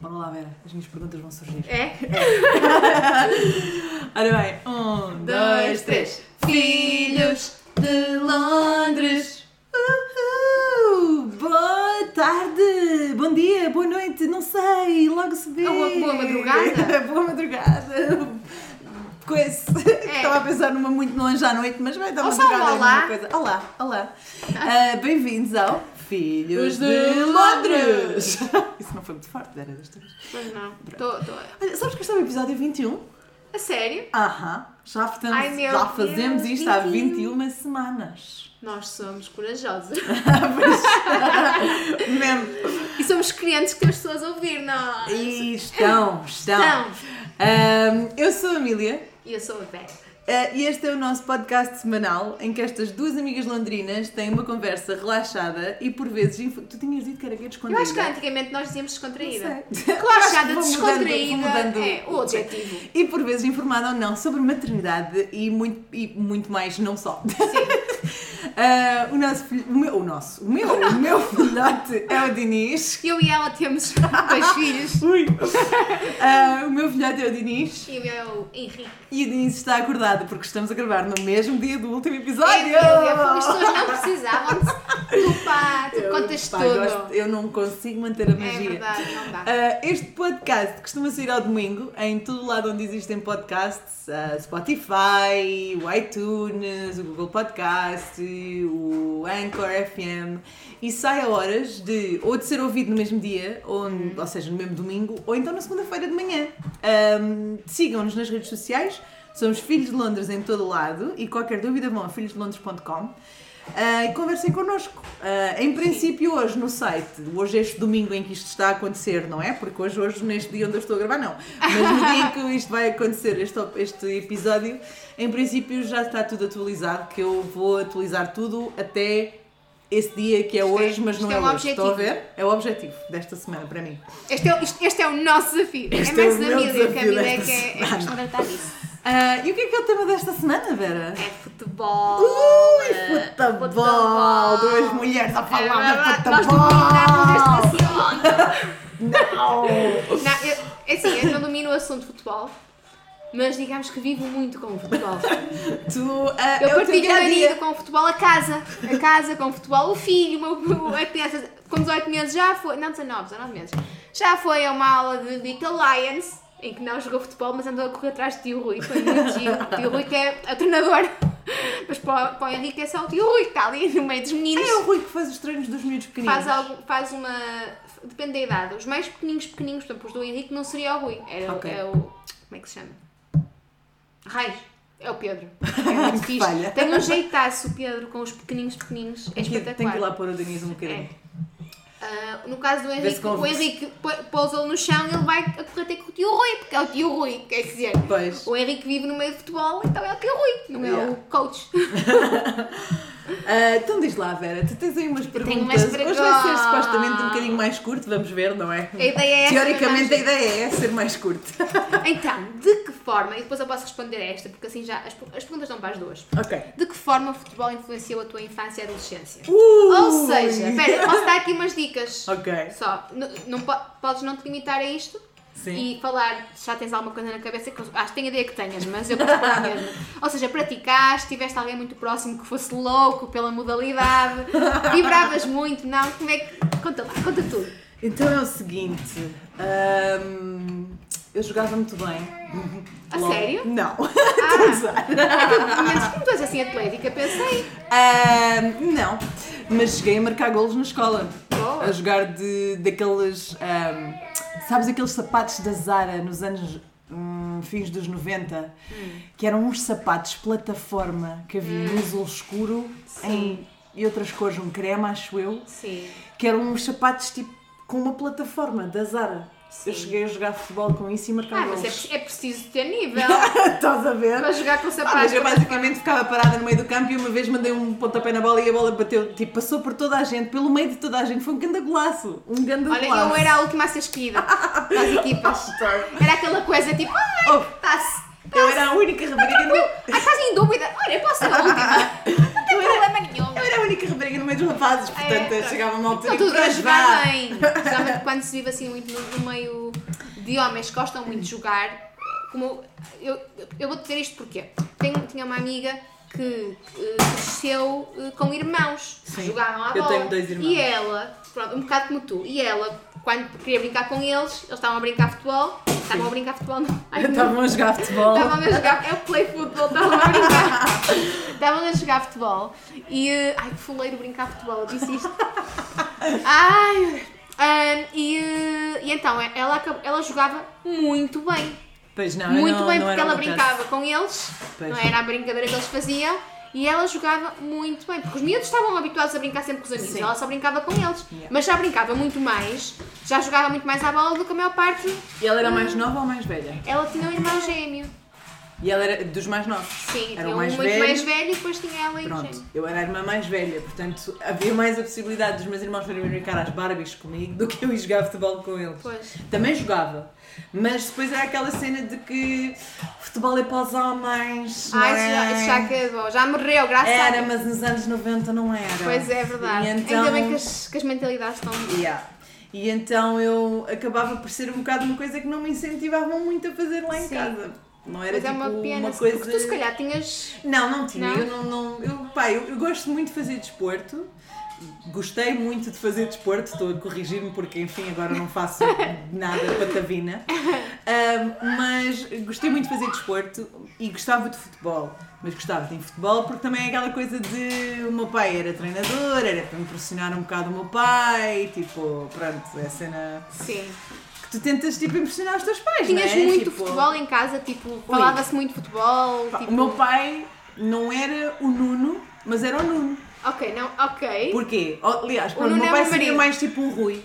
Bora lá, Vera, as minhas perguntas vão surgir. É? Ora bem, um, Dois, três. Filhos de Londres. Uhul! Boa tarde, bom dia, boa noite, não sei, logo se vê. Boa- boa madrugada. boa madrugada. Coisa. Estava a pensar numa muito longe à noite, mas vai dar um madrugada é a olá. coisa. Olá, olá. Ah, Bem-vindos ao Filhos Os de, de Londres. Isso não foi muito forte, Vera, desta vez. Pois não. Tô, tô... Olha, sabes que este é o episódio 21? A sério? Aham, já, estamos, Ai, já fazemos Deus, isto há 21. 21 semanas. Nós somos corajosos. Mesmo. e somos clientes que temos pessoas a ouvir, não? E estão, estão. Então, Ahm, eu sou a Emília e eu sou a Vera. Ah, e este é o nosso podcast semanal em que estas duas amigas londrinas têm uma conversa relaxada e por vezes. inf- Tu tinhas dito que era que Eu descontraída. acho que antigamente nós dizíamos descontraída. Relaxada, descontraída. mudando. É o objetivo. E por vezes informada ou não sobre maternidade e muito, e muito mais, não só. Sim. Ah, o nosso filho, o meu, o nosso, o meu, o meu filhote é o Dinis. Eu e ela temos dois filhos. Ui. Ah, o meu filhote é o Dinis E o meu Henrique. e o Dinis está acordado porque estamos a gravar no mesmo dia do último É, episódio. As pessoas não precisavam de. Tu, pá, tu contas pá, tudo. gosto- eu não consigo manter a É magia. verdade, não dá. Ah, este podcast costuma sair ao domingo em todo o lado onde existem podcasts, ah, Spotify, o iTunes, o Google Podcast, o Anchor FM e sai a horas de ou de ser ouvido no mesmo dia, ou, ou seja, no mesmo domingo, ou então na segunda-feira de manhã. Ahm, Sigam-nos nas redes sociais, somos Filhos de Londres em todo lado e qualquer dúvida vão a filhosdelondres.com. Ah, e conversem connosco. Ah, em princípio, hoje no site, hoje é este domingo em que isto está a acontecer, não é? Porque hoje, hoje neste dia onde eu estou a gravar, não. Mas no dia em que isto vai acontecer, este, este episódio, em princípio já está tudo atualizado, que eu vou atualizar tudo até esse dia que é Isto é- hoje, mas não é, é hoje. Estão a objetivo. ver? É o objetivo desta semana para mim. Este é, o- isto- este é o nosso desafio. Este é é mais o da meu Emília, que a desafio Emília é que é, é semana. questão de Ah, e o que é que é o tema desta semana, Vera? É futebol. Ui, eh, futebol! Duas mulheres a falar de É, Nós futebol! dominamos este assunto. Não! Não, eu, é assim, eu não domino o assunto de futebol, mas digamos que vivo muito com o futebol. Tu, ah, Eu é o teu partilho a vida com o futebol a casa. A casa com o futebol, o filho, o meu, a criança com 18 meses já foi, não 19, 19 meses, já foi a uma aula de Little Lions, em que não jogou futebol, mas andou a correr atrás de tio Rui. Foi muito giro. O tio Rui que é a treinador. Mas para, o- para o Henrique é só o tio Rui, que está ali no meio dos meninos. É o Rui que faz os treinos dos miúdos pequeninos. Faz, algo, faz uma. Depende da idade. Os mais pequenininhos, pequenininhos, por exemplo, os do Henrique não seria o Rui. Era o- Ok. é o. Como é que se chama? Raiz. É o Pedro. É muito fixe. falha. Tem um jeitaço o Pedro com os pequenininhos, pequenininhos. É que, tem espetacular. que ir lá pôr o Denise um bocadinho. É. Ah, no caso do Henrique, o. Henrique pousa-o no chão e ele vai a correr ter com o tio Rui, porque é o tio Rui, quer dizer. Pois. O Henrique vive no meio de futebol, então é o tio Rui, não é Yeah. o coach. Ah, então diz lá, Vera, tu tens aí umas perguntas. umas Hoje vai ser perguntas. supostamente um bocadinho mais curto, vamos ver, não é? A ideia é Teoricamente a ideia é ser mais curto. Então, de que forma, e depois eu posso responder a esta, porque assim já as, as perguntas dão para as duas. ok. De que forma o futebol influenciou a tua infância e adolescência? Ui. Ou seja, espera, posso dar aqui umas dicas. Ok. Só, não, po- podes não te limitar a isto Sim. e falar, se já tens alguma coisa na cabeça, que eu acho que tenho a ideia que tenhas, mas eu posso falar mesmo. Ou seja, praticaste, tiveste alguém muito próximo que fosse louco pela modalidade, vibravas muito, não? Como é que. Conta lá, conta tudo. Então é o seguinte. ahm, eu jogava muito bem. A Logo- sério? Não. Ah, menos como tu és assim atlética, pensei. Ahm, não. Mas cheguei a marcar golos na escola. Boa. A jogar de, daqueles. ahm, sabes aqueles sapatos da Zara nos anos. hum, fins dos 90? Que eram uns sapatos plataforma que havia um azul escuro em, e outras cores, um creme, acho eu. Sim. Que eram uns sapatos tipo com uma plataforma da Zara. Eu Sim. cheguei a jogar futebol com isso e marcar Ah, mas é, é preciso ter nível Estás a ver? para jogar com Ah, sapatos. mas eu basicamente ficava parada no meio do campo e uma vez mandei um pontapé na bola e a bola bateu, tipo, passou por toda a gente, pelo meio de toda a gente. Foi um grande golaço. Um grande Olha, golaço. eu era a última a ser escolhida das equipas. Era aquela coisa tipo, ai, Oh, eu era a única rapariga. Ai, estás em dúvida? Olha, eu posso ser a última. Não tem problema nenhum. Eu era a única rapariga no meio dos rapazes, portanto É, chegava uma altura Não, tudo para a jogar. bem. Quando se vive assim muito no, no meio de homens que gostam muito de jogar, como eu, eu vou dizer isto porque tenho, tinha uma amiga que eh, cresceu eh, com irmãos que Sim, jogavam à eu bola. tenho dois irmãos. E ela, pronto, um bocado como tu, e ela, quando queria brincar com eles, eles estavam a brincar futebol, estavam a brincar futebol, não. Estavam a jogar futebol. Estavam a jogar, é o play futebol, estavam a brincar. Estavam a jogar futebol e. eh, Ai, que fuleiro brincar futebol, eu disse isto. Ai! ah, e, e então, ela, ela jogava muito bem. Pois não, muito não, bem, não porque ela brincava com eles, Pois. não era a brincadeira que eles faziam. E ela jogava muito bem, porque os miúdos estavam habituados a brincar sempre com os amigos, Sim. ela só brincava com eles. Yeah. Mas já brincava muito mais, já jogava muito mais à bola do que a maior parte. E ela era mais nova ou mais velha? Ela tinha um irmão gêmeo. E ela era dos mais novos. Sim, era o mais muito velho. mais velho e depois tinha ela e Pronto, gêmeo. eu era a irmã mais velha, portanto havia mais a possibilidade dos meus irmãos virem brincar às Barbies comigo do que eu ir jogar futebol com eles. Pois. Também jogava, mas depois era aquela cena de que futebol é para os homens. Ah, isso já, é? isso já acabou, já morreu, graças a Era, Deus. mas nos anos 90 não era. Pois é, verdade. E então, Ainda bem que as, que as mentalidades estão. Yeah. E então eu acabava por ser um bocado uma coisa que não me incentivavam muito a fazer lá em Sim. casa. Não era Mas é tipo uma pena, coisa. porque tu se calhar tinhas. Não, não tinha. Não? Eu não, não eu, pá, eu, eu gosto muito de fazer desporto. Gostei muito de fazer desporto, estou a corrigir-me porque, enfim, agora não faço nada patavina. Ahm, mas gostei muito de fazer desporto e gostava de futebol. Mas gostava de futebol porque também é aquela coisa de. O meu pai era treinador, era para impressionar um bocado o meu pai, tipo, pronto, é a cena Sim. Tu tentas tipo impressionar os teus pais, Tinhas não é? muito Tipo, futebol em casa, tipo, falava-se muito futebol. pá, Tipo... O meu pai não era o Nuno, mas era o Nuno. Ok, não, ok. Porquê? Oh, Aliás, O pronto, o Nuno meu é pai o seria mais tipo um Rui.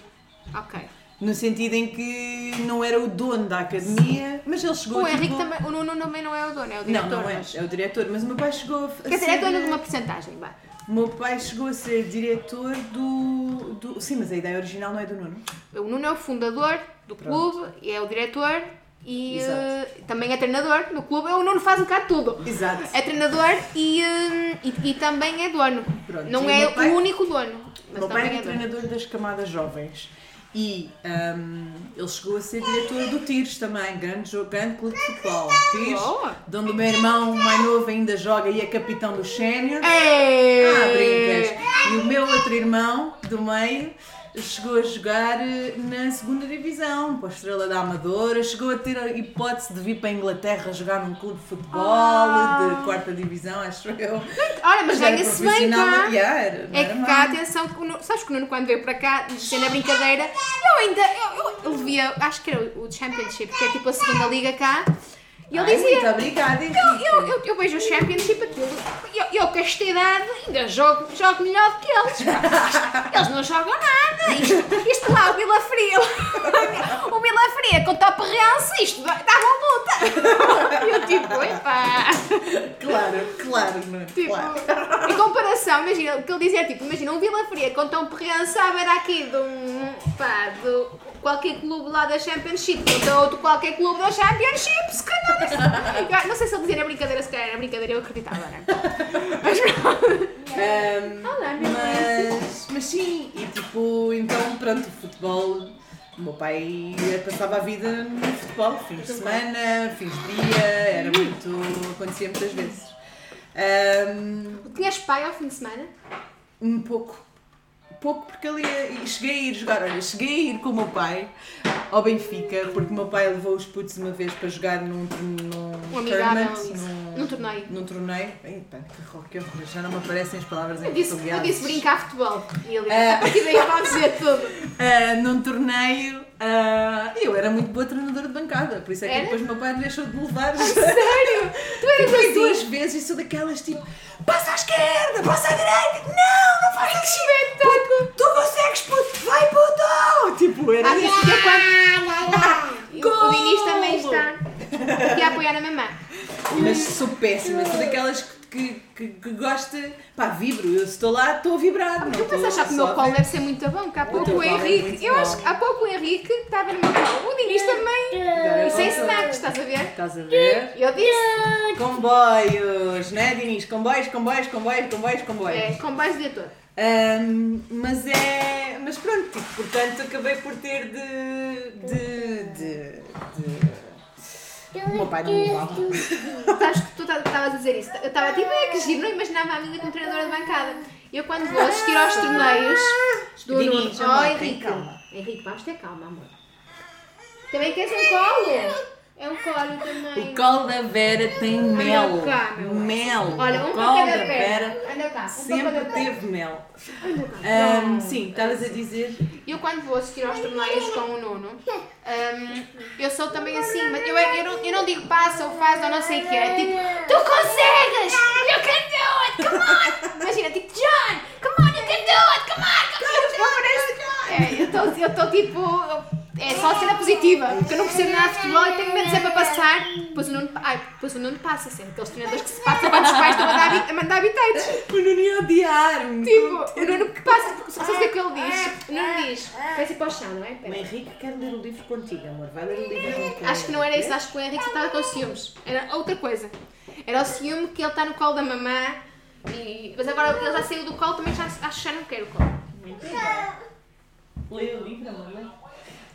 Ok. No sentido em que não era o dono da academia, mas ele chegou O tipo... Henrique também, o Nuno também não é o dono, é o Não, diretor. não é, mas- é o diretor, mas o meu pai chegou a Quer dizer, é dono de uma porcentagem, vá. O meu pai chegou a ser diretor do, do... Sim, mas a ideia original não é do Nuno. O Nuno é o fundador do Pronto. clube, e é o diretor e eh, também é treinador no clube. O Nuno faz um bocado tudo. Exato. É treinador e, eh, e, e também é dono. Pronto, Não e o é meu pai- o único dono, O mas meu pai é dono. treinador das camadas jovens. E hum, ele chegou a ser diretor do Tires também, grande, jogo, grande clube de futebol. Tires, de onde o meu irmão mais novo ainda joga e é capitão do Sénior. Ah, brincas! E o meu outro irmão, do meio, chegou a jogar eh, na segunda divisão, para a Estrela da Amadora, chegou a ter a hipótese de vir para a Inglaterra jogar num clube de futebol Ah. de quarta divisão, acho eu. Olha, mas ganha-se bem cá. yeah, era, É que cá, atenção, que Nuno- sabes que o Nuno quando veio para cá, dizendo a brincadeira, eu ainda, eu, eu, eu via, acho que era o Championship, que é tipo a segunda liga cá, e ele Ai, dizia, Muito obrigada, Henrique. eu, eu, eu vejo o Championship, aquilo, eu, eu com esta idade ainda jogo, jogo melhor do que eles, eles não jogam nada, isto, isto lá, o Vila Fria, o Vila Fria com o Top Rense, isto dá uma luta, e eu tipo, epá... Claro, claro, não, Tipo, claro. em comparação, imagina, o que ele dizia, tipo, imagina um Vila Fria com tão perrença era aqui de um, pá, de qualquer clube lá da Championship, contra outro qualquer clube da Championship, se calhar. Não sei se ele dizia na brincadeira, se calhar era brincadeira, eu acreditava, não é? Mas pronto. Ahm, Olá, meu mas, mas sim, e tipo, então pronto, o futebol. O meu pai passava a vida no futebol, fins de semana, fins de dia, era muito. acontecia muitas vezes. Ahm, Tinhas pai ao fim de semana? um pouco. Pouco porque ia, e cheguei a ir jogar, olha, cheguei a ir com o meu pai ao Benfica, porque o meu pai levou os putos uma vez para jogar num, num Um tournament, num, Num torneio. Num torneio. Eita, que horror, já não me aparecem as palavras em Eu disse, eu português. disse brincar futebol. E ele, É. a partir daí, vai dizer tudo. Ah, num torneio, ah, eu era muito boa treinadora de bancada, por isso é que Era? depois o meu pai me deixou de me levar. Sério? Tu eras Foi assim? duas vezes e sou daquelas tipo, passa à esquerda, passa à direita, não, não faz assim. espetáculo! Tu consegues, puto, vai puto! Tipo, era Ah, isso. esse dia quando... E o-! Dinis também está aqui a apoiar a mamãe. Mas sou péssima, sou daquelas que, que, que gosta, pá, vibro, eu se estou lá, estou a vibrar. Penso estou achar que o meu colo deve ser muito bom, que há pouco o é Henrique. muito eu bom. acho que há pouco o Henrique estava no meu colo. O Dinis também. Sem snacks, estás a ver? Estás a ver? Eu disse. Comboios, né, Dinis? Comboios, comboios, comboios, comboios, comboios. É, com base de todo. Ahm, mas é. Mas pronto, tipo, portanto acabei por ter de. de, de pai não levava. Sabes que tu ta- estavas a dizer isso. Eu estava tipo, é que giro, não imaginava a Amélia como treinadora de bancada. Eu quando vou assistir aos torneios do Nuno. Oh, Henrique. calma. Henrique, vamos ter calma, amor. Também queres um colo? É um colo também. O colo da Vera tem mel. cá, meu. Mel. Olha, um o colo cada da. Vera Anda cá, um para sempre teve mel. Anda cá. Ahm, sim, estavas a dizer. Eu quando vou assistir aos torneios com o Nuno, hum, eu sou também assim, mas eu, eu, não, eu não digo passa ou faz ou não sei o que é, tipo, tu consegues! You can do it! Come on! Imagina, tipo, John, come on, you can do it! Come on, come on! É, eu estou eu estou tipo, é só cena positiva, porque eu não percebo nada de futebol e tenho medo sempre a passar. Depois o Nuno, ai, depois o Nuno passa sempre, aqueles treinadores que se passam quando os pais estão a dar, a mandar habitantes. O Nuno ia odiar-me. Tipo, o Nuno passa, porque sabes o que é que ele diz? O Nuno diz, vai ser para o chão, não é? O Pera. Henrique quer ler o livro contigo, amor. Vai ler o livro contigo. Acho que não era isso, acho que o Henrique estava com ciúmes. Era outra coisa. Era o ciúme que ele está no colo da mamã. E... Mas agora ele já saiu do colo, também já, acho que já não quer o colo. Lê o livro, amor. lê.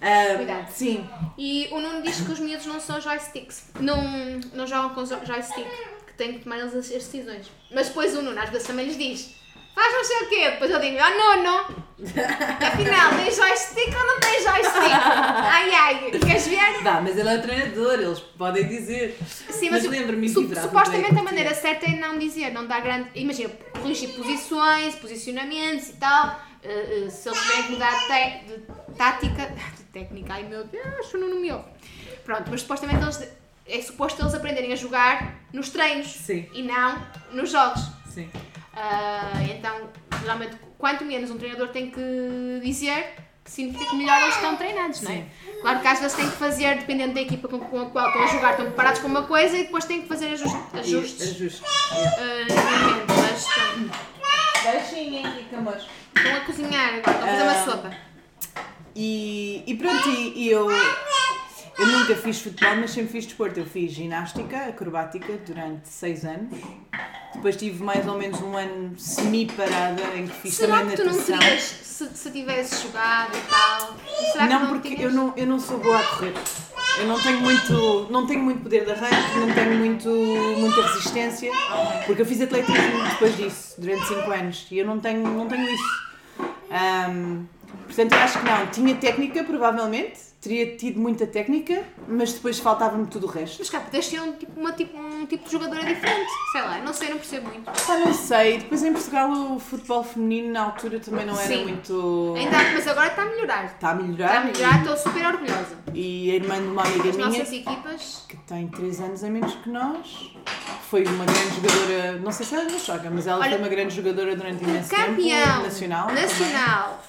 Ah, Cuidado. Sim. E o Nuno diz que os miúdos não são joysticks. Não, não jogam com jo- joystick. Que têm que tomar eles as, decisões. Mas depois o Nuno às vezes também lhes diz. Faz não sei o quê. Depois eu digo, oh Nuno, afinal tem joystick ou não tem joystick? Ai ai, queres ver? Dá, mas ele é o treinador, eles podem dizer. Sim, mas mas, lembro-me su- supostamente a maneira certa é não dizer, não dar grande. Imagina, corrigir posições, posicionamentos e tal. Eh, se eles tiverem que mudar de, tática, de técnica, ai meu Deus, o Nuno me ouve. Pronto, mas supostamente eles. É suposto eles aprenderem a jogar nos treinos Sim. e não nos jogos. Sim. Ah, então, geralmente, quanto menos um treinador tem que dizer, significa que melhor eles estão treinados, não é? Claro que às vezes têm que fazer, dependendo da equipa com, com a qual estão a jogar, estão preparados com uma coisa e depois têm que fazer ajustes, ajustes Ajuste. ah, no momento, mas Beijinho, Henrique, amor. Estão a cozinhar agora, estão a fazer uma Ah. sopa. E, e pronto, e, e eu, eu nunca fiz futebol, mas sempre fiz desporto. Eu fiz ginástica acrobática durante seis anos. Depois tive mais ou menos um ano semi-parada em que fiz Será também que tu não natação. terias, se, se tivesses jogado e tal? Será que Não, não porque eu não, eu não sou boa a correr. Eu não tenho muito, não tenho muito poder de arranque, não tenho muito, muita resistência, porque eu fiz atletismo depois disso, durante 5 anos, e eu não tenho, não tenho isso. Ahm, portanto, eu acho que não. Tinha técnica, provavelmente, teria tido muita técnica, mas depois faltava-me tudo o resto. Mas cá, podes ser um tipo, uma, tipo, um tipo de jogadora diferente, sei lá, não sei, não percebo muito. Ah, não sei. Depois em Portugal o futebol feminino na altura também não era Sim. muito. Ainda, mas agora está a melhorar. Está a melhorar. Está a melhorar, estou super orgulhosa. E a irmã de uma amiga As minha. nossas equipas. que tem 3 anos a menos que nós. Foi uma grande jogadora, não sei se ela ainda joga, mas ela Olha, foi uma grande jogadora durante imenso campeão tempo, nacional. também. nacional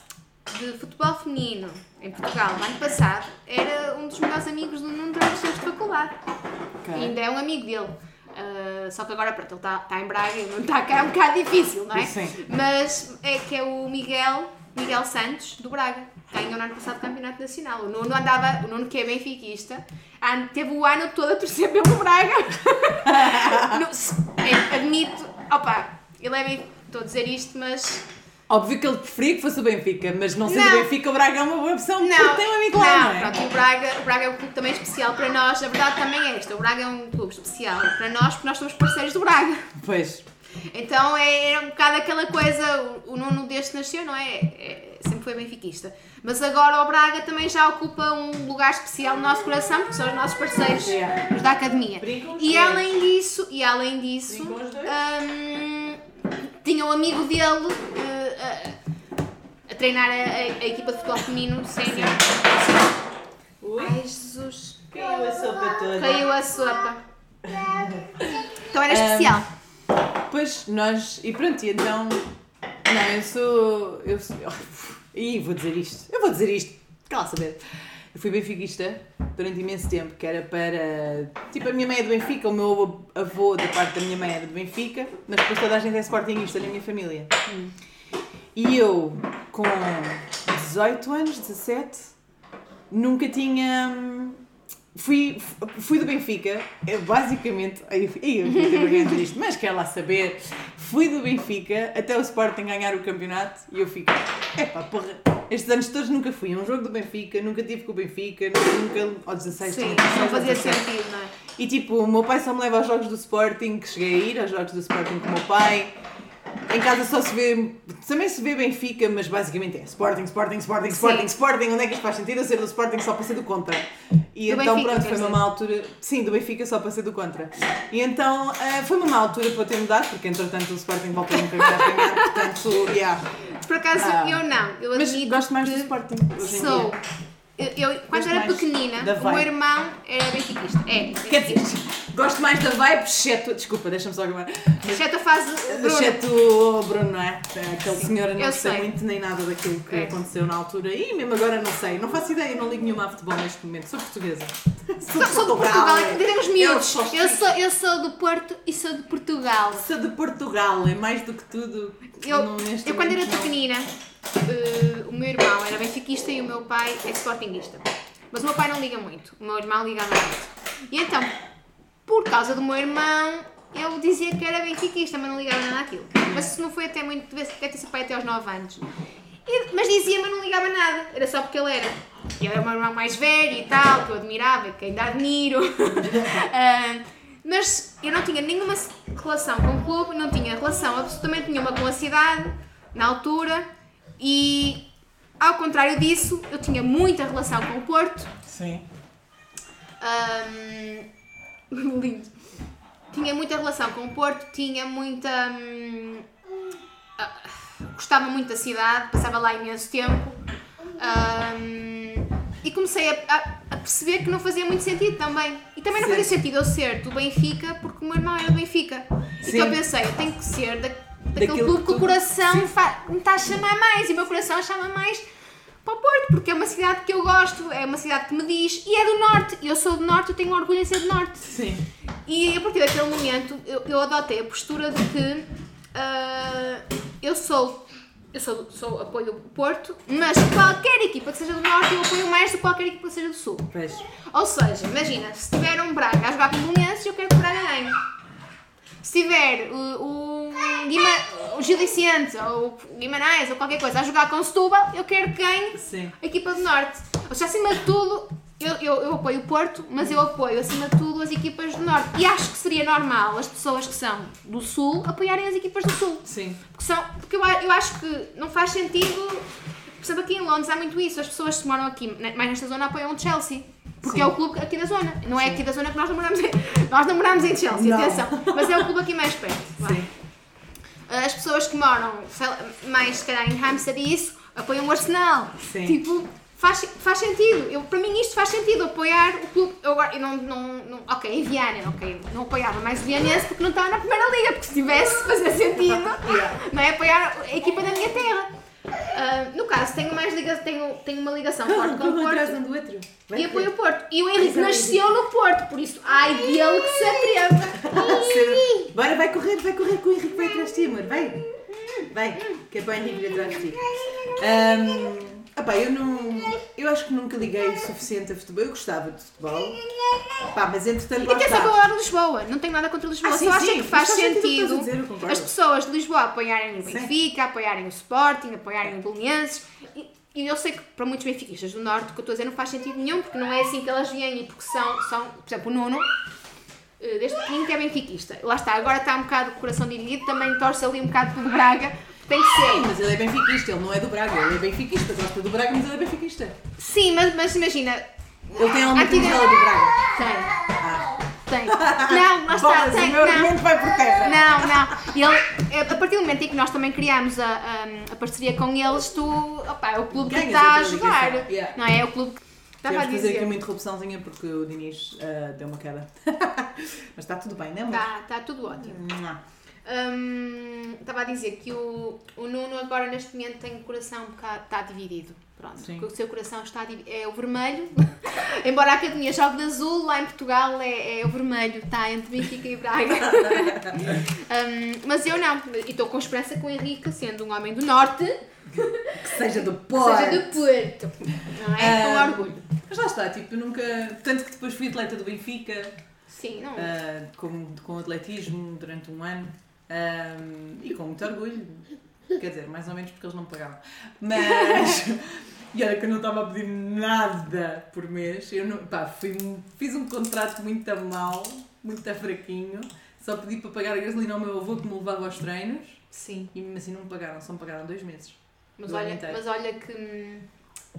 de futebol feminino em Portugal no ano passado era um dos melhores amigos do Nuno durante os tempos de faculdade. Ok. E ainda é um amigo dele. Ah, só que agora, pronto, ele está tá em Braga e não está cá, é um bocado difícil, não é? Sim. Mas é que é o Miguel, Miguel Santos, do Braga. Ganhou no ano passado o Campeonato Nacional. O Nuno andava, o Nuno que é benfiquista, teve o ano todo a torcer pelo Braga. No- é, admito, opa, ele é bem, estou a dizer isto, mas Óbvio que ele preferia que fosse o Benfica, mas não sendo o Benfica, o Braga é uma boa opção não, porque tem um amigo lá, não é? pronto, o Braga, o Braga é um clube também especial para nós, a verdade também é esta, o Braga é um clube especial para nós porque nós somos parceiros do Braga. Pois, Então é, um bocado aquela coisa, o, o Nuno desde que nasceu, não é? É- Sempre foi benfiquista. Mas agora o Braga também já ocupa um lugar especial no nosso coração, porque são os nossos parceiros os da academia. E além disso, e além disso, Brincam os dois. hum, tinha um amigo dele eh, a, a treinar a, a- a equipa de futebol feminino sénior. Ai Jesus, caiu a sopa toda. caiu a sopa. Então era especial. Pois, nós, e pronto, e então, não, eu sou, eu sou, ih, vou dizer isto, eu vou dizer isto, cala saber. Eu fui benfiquista durante imenso tempo, que era para, tipo, a minha mãe é do Benfica, o meu avô da parte da minha mãe era do Benfica, mas depois toda a gente é sportinguista na minha família. E eu, com 18 anos, 17, nunca tinha. Fui, fui do Benfica, eu basicamente. Eu, eu, eu tenho vergonha de dizer isto, mas quero lá saber. Fui do Benfica até o Sporting ganhar o campeonato e eu fico. Epá, porra, Estes anos todos nunca fui a um jogo do Benfica, nunca tive com o Benfica, nunca. nunca aos 16 Sim, tinha não 16, fazia aos 17. sentido, não é? E tipo, o meu pai só me leva aos jogos do Sporting, que cheguei a ir aos jogos do Sporting com o meu pai. Em casa só se vê. Também se vê Benfica, mas basicamente é Sporting, Sporting, Sporting, Sporting, Sim. Sporting. Onde é que isto faz sentido? Eu ser do Sporting só para ser do contra. E Do então Benfica, pronto, foi uma má altura. Sim, do Benfica só para ser do contra. E então ah, foi uma má altura para ter mudado, porque entretanto o Sporting voltou nunca mais a ganhar. Portanto, yeah. Por acaso, Ah. eu não. Eu Mas gosto mais do Sporting hoje Sou. Eu, eu- quando Gosto era pequenina, o meu irmão era benfiquista. É, Quer dizer, gosto mais da vibe, exceto. Desculpa, deixa-me só acabar. exceto a fase Bruno. Exceto o Bruno, não é? Aquele senhor, eu não Eu sei, sei. muito nem nada daquilo que É. aconteceu na altura. E mesmo agora não sei, não faço ideia, não ligo nenhuma a futebol neste momento. Sou portuguesa. Sou, sou de Portugal, é que dizemos miúdos. sou Eu sou, eu sou do Porto e sou de Portugal. Sou de Portugal, é mais do que tudo. Eu, não- eu quando era pequenina, eh, o meu irmão era benfiquista e o meu pai é sportinguista. Mas o meu pai não liga muito, o meu irmão ligava muito. E então, por causa do meu irmão, eu dizia que era benfiquista, mas não ligava nada àquilo. Mas isso não foi até muito, deve ter sido pai até aos 9 anos. E- mas dizia, mas não ligava nada, era só porque ele era. Ele era o meu irmão mais velho e tal, que eu admirava, que ainda admiro. Ah, mas eu não tinha nenhuma relação com o clube, não tinha relação absolutamente nenhuma com a cidade na altura e ao contrário disso, eu tinha muita relação com o Porto. Sim. Ahm, lindo. Tinha muita relação com o Porto, tinha muita. hum, ah, gostava muito da cidade, passava lá imenso tempo. Ahm, e comecei a, a- a perceber que não fazia muito sentido também. E também não Sim. fazia sentido eu ser do Benfica porque o meu irmão era do Benfica. Sim. Então eu pensei, eu tenho que ser da, daquele Daquilo clube que o coração me está a chamar mais e o meu coração chama mais para o Porto, porque é uma cidade que eu gosto, é uma cidade que me diz e é do Norte. Eu sou do Norte, eu tenho orgulho em ser do Norte. Sim. E a partir daquele momento eu, eu adotei a postura de que ah, eu sou. Eu sou, sou apoio o Porto, mas qualquer equipa que seja do Norte eu apoio mais do que qualquer equipa que seja do Sul. Pois. Ou seja, imagina, se tiver um Braga a jogar com o eu quero que o Braga ganhe. Se tiver o, o, Guima, o Gil Vicente ou o Guimarães ou qualquer coisa a jogar com o Setúbal, eu quero que ganhe Sim. a equipa do Norte. Ou seja, acima de tudo, eu, eu, eu apoio o Porto, mas eu apoio acima de tudo as equipas do Norte. E acho que seria normal as pessoas que são do Sul apoiarem as equipas do Sul. Sim. Porque, são, porque eu, eu acho que não faz sentido. Por exemplo, aqui em Londres há muito isso. As pessoas que moram aqui, ne- mais nesta zona, apoiam o Chelsea. Porque Sim. é o clube aqui da zona. Não é aqui da zona que nós namoramos em, nós namoramos em Chelsea, Não. atenção. Mas é o clube aqui mais perto. Sim. As pessoas que moram mais, se calhar, em Hampstead e isso, apoiam o Arsenal. Sim. Tipo, faz, faz sentido. Eu, para mim isto faz sentido, apoiar o clube. Eu agora, eu não, não, não, ok, em Viana, ok, não apoiava mais o Vianense porque não estava na primeira liga, porque se tivesse, fazia sentido, não é apoiar a equipa da minha terra. Ah, no caso, tenho mais liga, tenho, tenho uma ligação forte com o Porto do outro. E apoio o Porto. E o Henrique nasceu no Porto, por isso, ai dele que se atreva. Bora, vai correr, vai correr que o Henrique vai atrás de ti, amor. Vai. Vai, que é para o Henrique vir atrás de ti. Um, opá, eu não. Eu acho que nunca liguei o suficiente a futebol. Eu gostava de futebol. Pá, mas entretanto. E atenção que eu adoro Lisboa, não tenho nada contra Lisboa, Ah, sim, só acho sim, que mas faz sentido o que sentido estás a dizer, eu concordo. as pessoas de Lisboa apoiarem o Sim. Benfica, apoiarem o Sporting, apoiarem o Belenenses. E, e eu sei que para muitos benfiquistas do Norte, o que eu estou a dizer não faz sentido nenhum, porque não é assim que elas vêm e porque são, são por exemplo, o Nuno, eh, desde pequenino que é benfiquista. Lá está, agora está um bocado o coração dividido, também torce ali um bocado pelo Braga, tem que ser. Mas ele é benfiquista, ele não é do Braga, ele é benfiquista, gosta do Braga, mas ele é benfiquista. Sim, mas, mas imagina, Ele tem alguma camisola do Braga. tem, Ah. tem. Não, lá está, Bolas, tem, o meu não. argumento vai por terra. Não, não. Ele, é, a partir do momento em que nós também criamos a, a, a parceria com eles, tu. Opa, é o clube que Ganhas está a ligação, yeah. Não é? É o clube que estava a que fazer aqui dizer. uma interrupçãozinha porque o Dinis ah, deu uma queda. mas está tudo bem, não é? Está tá tudo ótimo. Mua. Hum, Estava a dizer que o, o Nuno agora neste momento tem o coração um bocado. está dividido. Pronto, Sim. porque o seu coração está é o vermelho. Embora a academia jogue de azul, lá em Portugal é, é o vermelho, está entre Benfica e Braga. Hum, mas eu não, e estou com esperança que o Henrique, sendo um homem do Norte, Que seja do Porto. seja do Porto. Não é? Com orgulho. Mas lá está, tipo, nunca. Tanto que depois fui atleta do Benfica, Sim, não. ah, com, com atletismo durante um ano ah, e com muito orgulho. Quer dizer, mais ou menos porque eles não pagavam. Mas. E olha que eu não estava a pedir nada por mês. Eu não, pá, fui, fiz um contrato muito mau, muito fraquinho. Só pedi para pagar a gasolina ao meu avô que me levava aos treinos. Sim. E mesmo assim não me pagaram, só me pagaram dois meses. Mas Do olha, mas olha que hum,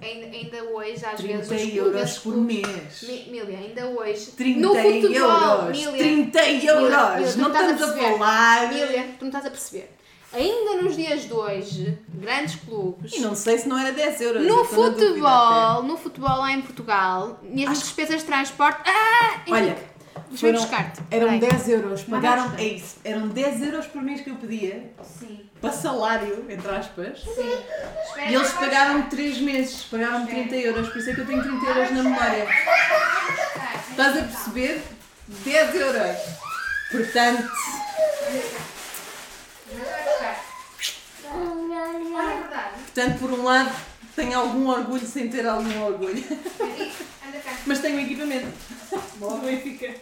ainda, ainda hoje, às 30 vezes. os euros clubes- por mês. Mi- Milia, ainda hoje. 30 no futebol, euros! Milia, 30 euros! Milia, não estás a a, perceber. falar. Milia, tu não estás a perceber. Ainda nos dias de hoje, grandes clubes. E não sei se não era 10 euros. eu No futebol, no futebol lá em Portugal, e as Acho- despesas de transporte. Ah! Olha, foram- eram Peraí. 10 euros. Pagaram. É isso. Eram 10 euros por mês que eu pedia. Sim. Para salário, entre aspas. Espera E eles pagaram 3 meses. Pagaram 30 euros. Por isso é que eu tenho 30 euros na memória. Estás a perceber? 10 euros. Portanto. Portanto, por um lado, tenho algum orgulho sem ter algum orgulho. Mas tenho equipamento. Boa Benfica.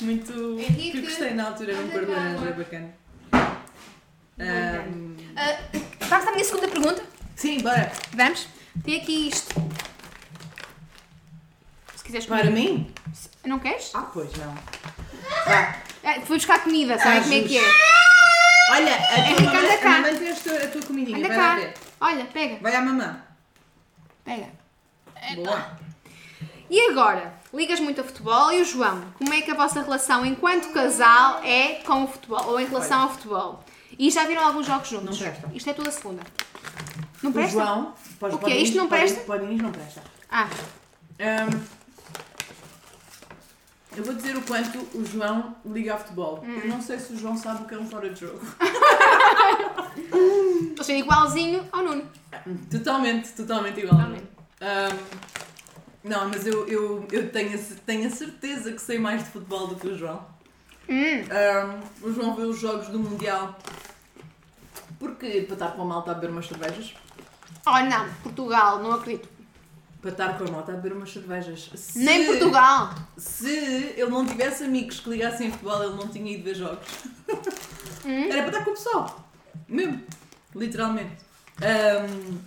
Muito. Henrique, Que gostei na altura, era um cor laranja amor. bacana. Bom, Ahm, Ah, vamos à minha segunda pergunta? sim, bora. Vamos? Tem aqui isto. Se quiseres Para comer. mim? Não queres? Ah, pois não. Vá. É, fui buscar comida, sabem como é que é? Olha, a tua Henrique, mamãe, anda cá. a mamãe tem a tua, a tua comidinha. Anda vai lá cá. ver. Olha, pega, Vai à mamã. pega. Boa. E agora, ligas muito a futebol e o João, como é que a vossa relação enquanto casal é com o futebol, ou em relação ao futebol? E já viram alguns jogos juntos? Não presta. Isto é tudo a segunda. Não O presta? João. para os O quê? bolinhos- Isto não presta? Para os bolinhos não presta. Ah, Ahm, eu vou dizer o quanto o João liga a futebol. Hum. Eu não sei se o João sabe o que é um fora de jogo. ou seja, igualzinho ao Nuno. Totalmente, totalmente igual. Totalmente. Ahm, não, mas eu, eu, eu tenho, a, tenho a certeza que sei mais de futebol do que o João. Hum, Ahm, o João vê os jogos do Mundial porque para estar com a malta a beber umas cervejas. Oh não, Portugal, não acredito. Para estar com a malta a beber umas cervejas. Se, Nem Portugal. Se ele não tivesse amigos que ligassem a futebol, ele não tinha ido ver jogos. Hum? Era para estar com o pessoal. Mesmo. Literalmente. Ahm,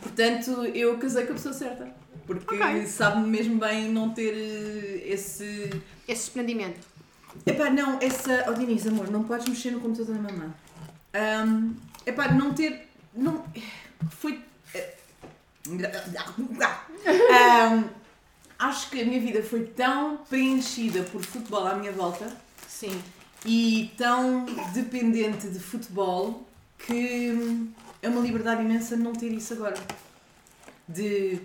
portanto, eu casei com a pessoa certa. Porque Ok. sabe mesmo bem não ter eh, esse. Esse desprendimento. Epá, não, essa. Oh Diniz, amor, não podes mexer no computador da mamãe. Um, epá, não ter. Não. Foi. eh, Ahm, acho que a minha vida foi tão preenchida por futebol à minha volta Sim. e tão dependente de futebol que é uma liberdade imensa não ter isso agora. De.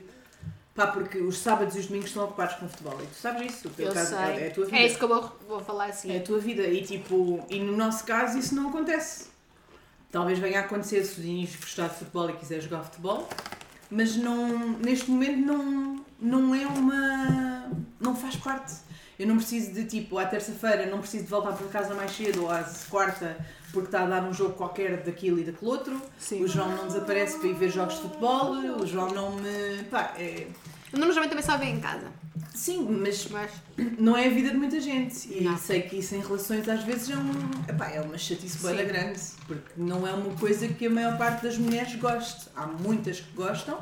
Pá, porque os sábados e os domingos estão ocupados com futebol e tu sabes isso. o teu Eu caso sei. É a tua vida. É isso que eu vou, vou falar assim. É a tua vida e tipo, e no nosso caso isso não acontece. Talvez venha a acontecer se o Diniz gostar de futebol e quiser jogar futebol, mas não, neste momento não, não é uma. não faz parte. Eu não preciso de tipo, à terça-feira, não preciso de voltar para casa mais cedo ou à quarta porque está a dar um jogo qualquer daquilo e daquele outro. Sim. O João não desaparece para ir ver jogos de futebol, o João não me. pá, é. Geralmente também só vem em casa. Sim, mas Mas. não é a vida de muita gente. E Não. sei que isso em relações às vezes é, um, epá, é uma chatice boa grande. Porque não é uma coisa que a maior parte das mulheres goste. Há muitas que gostam.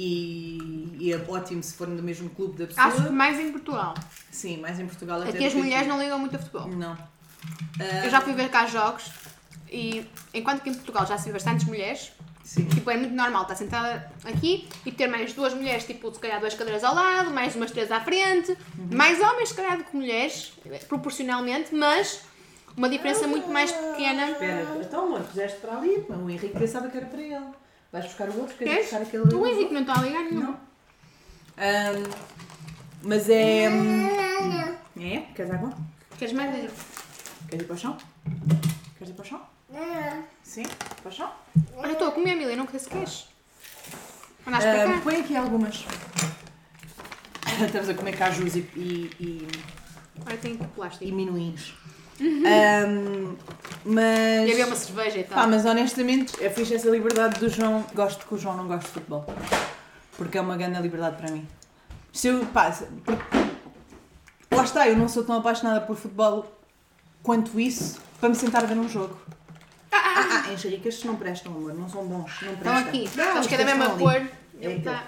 E, e é ótimo se forem do mesmo clube da pessoa. Acho que mais em Portugal. Sim, mais em Portugal até Aqui as mulheres aqui. não ligam muito a futebol. Não. Ah, Eu já fui ver cá jogos e enquanto que em Portugal já se vê bastantes mulheres, Sim. tipo, é muito normal estar sentada aqui e ter mais duas mulheres, tipo, se calhar duas cadeiras ao lado, mais umas três à frente, mais homens, se calhar, do que mulheres, proporcionalmente, mas uma diferença muito mais pequena. Espera, então amor, puseste para ali. mas O Henrique pensava que era para ele. Vais buscar o outro, queres Queres? buscar aquele O Henrique não está a ligar nenhum. Não. Ahm, mas é. hum, É? Queres água? Queres mais? Henrique? Queres ir para o chão? Queres ir para o chão? Sim, para o chão. Olha, estou a comer, Emília, não sei se queres. Andaste para cá. põe aqui algumas. Estamos a comer cajus e, e, e, Olha, tem aqui plástico. e Ahm, mas. E havia uma cerveja e Pá, tal. mas honestamente, é fixe essa liberdade do João. Gosto que o João não goste de futebol. Porque é uma grande liberdade para mim. Se eu. Pá, porque- lá está, eu não sou tão apaixonada por futebol quanto isso para me sentar a ver um jogo. Ah, ah, Henricas não prestam, amor, não são bons, não prestam. Estão aqui. Não, Acho que é da mesma ali. cor. É Ele tá-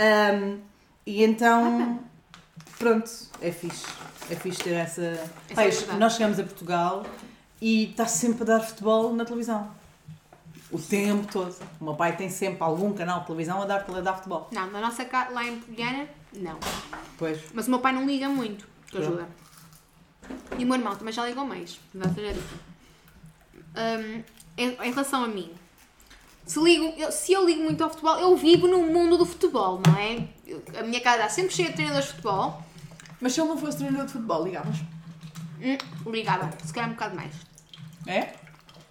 Ahm, e então, pronto, é fixe. É fixe ter essa. Essa Pai, liberdade. nós chegamos a Portugal e está sempre a dar futebol na televisão. O tempo todo. O meu pai tem sempre algum canal de televisão a dar, a dar futebol. Não, na nossa casa, lá em Poliana, não. Pois. Mas o meu pai não liga muito, que ajuda. E o meu irmão também já ligou mais. Ser Hum, em, em relação a mim, se, ligo, eu- se eu ligo muito ao futebol, eu vivo no mundo do futebol, não é? Eu- a minha casa está sempre cheia de treinadores de futebol. Mas se ele não fosse treinador de futebol, ligavas? Hum, ligava, se calhar um bocado mais. É?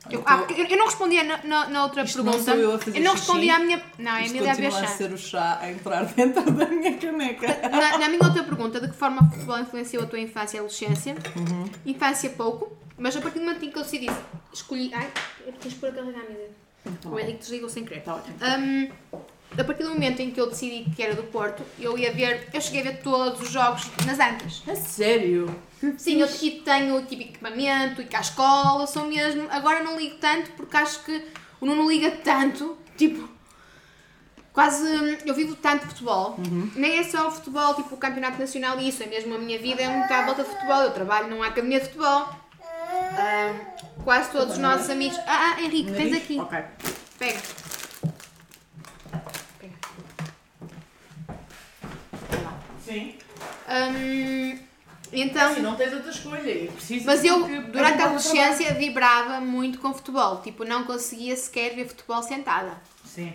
Eu, Então, ah, eu, eu não respondia na, na, na outra Isto não pergunta. sou eu a fazer não xixi. respondia à minha. Não, é a Emília a continua a ser o chá a entrar dentro da minha caneca. Na, na minha outra pergunta, de que forma o futebol influenciou a tua infância e adolescência? Uhum. Infância pouco, mas a partir do momento em que eu decidi, escolhi. Ai, eu tens pôr a carregar a minha. O Henrique desligou sem querer. Tá ótimo. Hum, a partir do momento em que eu decidi que era do Porto, eu ia ver, eu cheguei a ver todos os jogos nas Antas. É sério? Sim, eu e tenho tipo equipamento e cá à escola, sou mesmo. Agora não ligo tanto porque acho que o Nuno liga tanto, tipo. Quase. Eu vivo tanto futebol. Nem é só o futebol, tipo o campeonato nacional e isso. É mesmo a minha vida, é muito à volta de futebol. Eu trabalho numa academia de futebol. Ah, quase todos os nossos amigos. Ah, ah Henrique, tens Nariz? aqui. Ok. Pega. Vai lá. Sim. Hum, então. Assim, não tens outra escolha. preciso Mas eu, durante a adolescência, vibrava muito com futebol. Tipo, não conseguia sequer ver futebol sentada. Sim.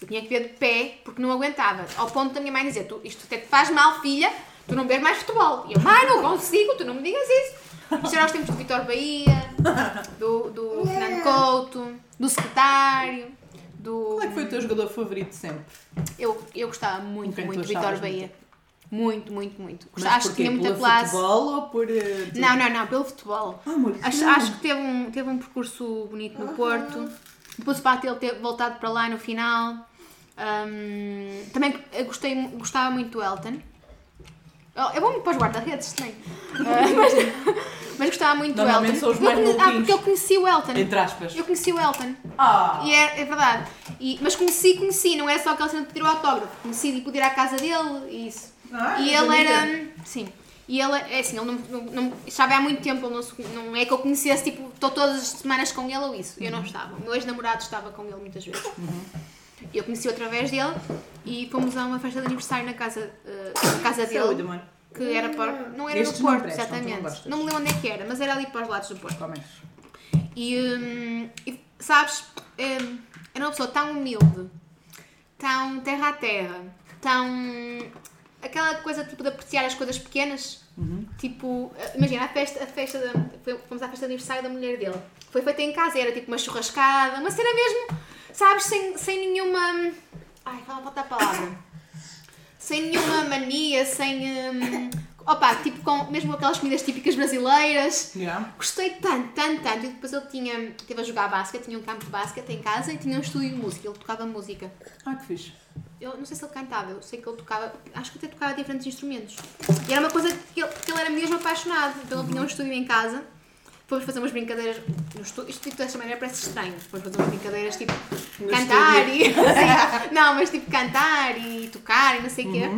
Eu tinha que ver de pé porque não aguentava. Ao ponto da minha mãe dizer: tu, Isto até te faz mal, filha, tu não vês mais futebol. E eu, mãe, não consigo, tu não me digas isso. Isto era os tempos do Vitor Bahia, do, do Fernando Couto, do secretário, do. Qual é que foi o teu jogador favorito sempre? Eu, eu gostava muito, Quem muito de Vitor Bahia. Muito, muito, muito. Mas Gostava, acho que porquê? tinha muita Pelo classe. futebol ou por... eh, Não, não, não, pelo futebol. Ah, amor, Acho, não. acho que teve um, teve um percurso bonito no Porto. Depois o facto de ele ter voltado para lá no final. Hum, também eu gostei, gostava muito do Elton. Oh, Eu vou muito para os guarda-redes também. Ah, mas, mas gostava muito do Elton. são os mais eu, ah, porque eu conheci o Elton. Entre aspas. Eu conheci o Elton. Ah! E é, é verdade. E, mas conheci, conheci, não é só aquele cena de pedir o autógrafo. Conheci de poder ir à casa dele e isso. Ah, e ele era. amiga. Sim. E ele, é assim, ele não, não, não estava há muito tempo, ele não, não é que eu conhecesse, tipo, estou todas as semanas com ele ou isso. Eu Uhum. não estava. O meu ex-namorado estava com ele muitas vezes. Eu conheci-o através dele e fomos a uma festa de aniversário na casa, eh, na casa dele. Saúde. Que era para. Não era Estes no Porto, prestam, exatamente. Não, me lembro onde é que era, mas era ali para os lados do Porto. Comes. E, hum, e, sabes, hum, era uma pessoa tão humilde, tão terra a terra, tão. Aquela coisa tipo de apreciar as coisas pequenas. Tipo, eh, imagina, a festa, a festa da, fomos à festa de aniversário da mulher dele. Foi feita em casa, era tipo uma churrascada, uma cena mesmo, sabes, sem, sem nenhuma. Ai, fala falta a palavra. Sem nenhuma mania, sem. hum, opa, tipo, com, mesmo aquelas comidas típicas brasileiras. Yeah. Gostei tanto, tanto, tanto. E depois ele tinha, teve a jogar basquete, tinha um campo de basquete em casa e tinha um estúdio de música. Ele tocava música. Ah, que fixe. Eu não sei se ele cantava, eu sei que ele tocava, acho que até tocava diferentes instrumentos. E era uma coisa que ele, que ele era mesmo apaixonado. Então ele tinha um estúdio em casa. Fomos fazer umas brincadeiras no estúdio. Isto tipo desta maneira parece estranho. Fomos fazer umas brincadeiras tipo No cantar e. Sim. não, mas tipo cantar e tocar e não sei o quê.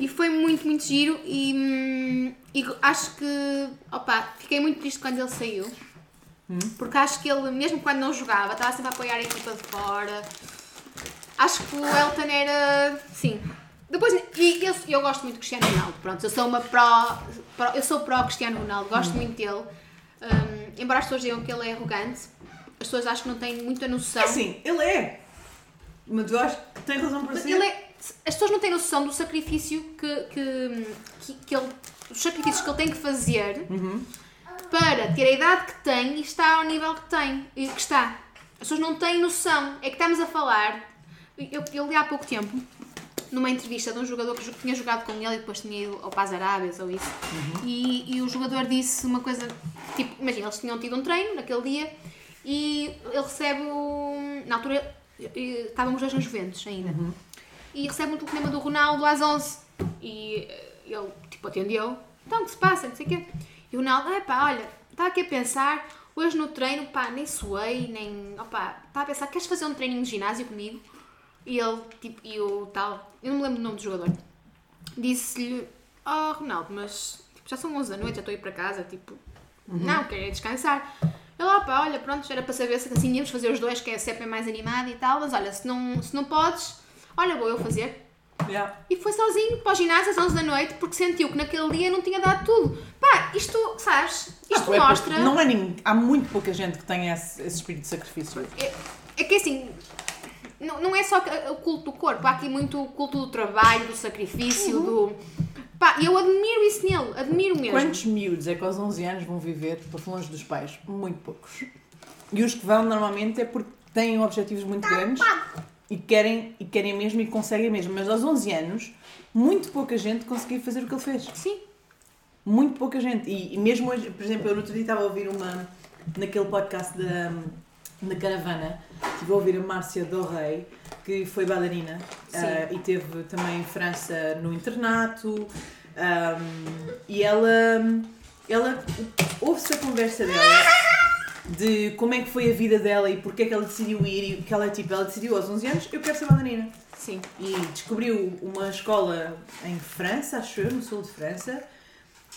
E foi muito, muito giro e, hum, e acho que, opa, fiquei muito triste quando ele saiu. Porque acho que ele, mesmo quando não jogava, estava sempre a apoiar a equipa de fora. Acho que o Elton era, sim. Depois, e eu, eu gosto muito de Cristiano Ronaldo, pronto, eu sou uma pró, pró- eu sou pró Cristiano Ronaldo, gosto muito dele. Hum, embora as pessoas digam que ele é arrogante, as pessoas acho que não têm muita noção. É assim, ele é. Mas eu acho que tem razão para ser. ele é- as pessoas não têm noção do sacrifício que, que, que, que ele. Os sacrifícios que ele tem que fazer para ter a idade que tem e estar ao nível que tem e que está. As pessoas não têm noção. É que estamos a falar. Eu, eu li há pouco tempo numa entrevista de um jogador que tinha jogado com ele e depois tinha ido ao as Arábias ou isso. E, e o jogador disse uma coisa, tipo, imagina, eles tinham tido um treino naquele dia e ele recebe um, na altura eh, estavam os dois nos Juventus ainda. E recebe um telefonema do Ronaldo às 11 e eh, ele, tipo, atendeu. Então, o que se passa? Não sei o quê. E o Ronaldo, é pá, olha, estava aqui a pensar, Hoje no treino, pá, nem suei, nem. Opá, estava a pensar, queres fazer um treininho de ginásio comigo? E ele, tipo, e o tal, eu não me lembro do nome do jogador, disse-lhe: Oh, Ronaldo, mas tipo, já são 11 da noite, já estou a ir para casa, tipo, não, quero é descansar. Ele, opa, olha, pronto, era para saber se assim íamos fazer os dois, que é sempre mais animado e tal, mas olha, se não, se não podes, olha, vou eu fazer. Yeah. E foi sozinho para o ginásio às 11 da noite porque sentiu que naquele dia não tinha dado tudo. Pá, isto, sabes? Isto é mostra. porque Não é ninguém, há muito pouca gente que tem esse, esse espírito de sacrifício. É, é que assim, não, não é só que- o culto do corpo, há aqui muito o culto do trabalho, do sacrifício, do. Pá, eu admiro isso nele, admiro mesmo. Quantos miúdos é que aos 11 anos vão viver para longe dos pais? Muito poucos. E os que vão normalmente é porque têm objetivos muito grandes e querem, e querem mesmo e conseguem mesmo. Mas aos 11 anos, muito pouca gente conseguiu fazer o que ele fez. Sim, Muito pouca gente. E, e mesmo hoje, por exemplo, eu no outro dia estava a ouvir uma. naquele podcast da, da Caravana, estive a ouvir a Márcia Dorrey, que foi bailarina ah, e teve também em França no internato. ahm, e ela. ela ouve-se a conversa dela de como é que foi a vida dela e porque é que ela decidiu ir e que ela tipo, ela decidiu aos 11 anos, eu quero ser bailarina sim. e descobriu uma escola em França, acho eu, no sul de França,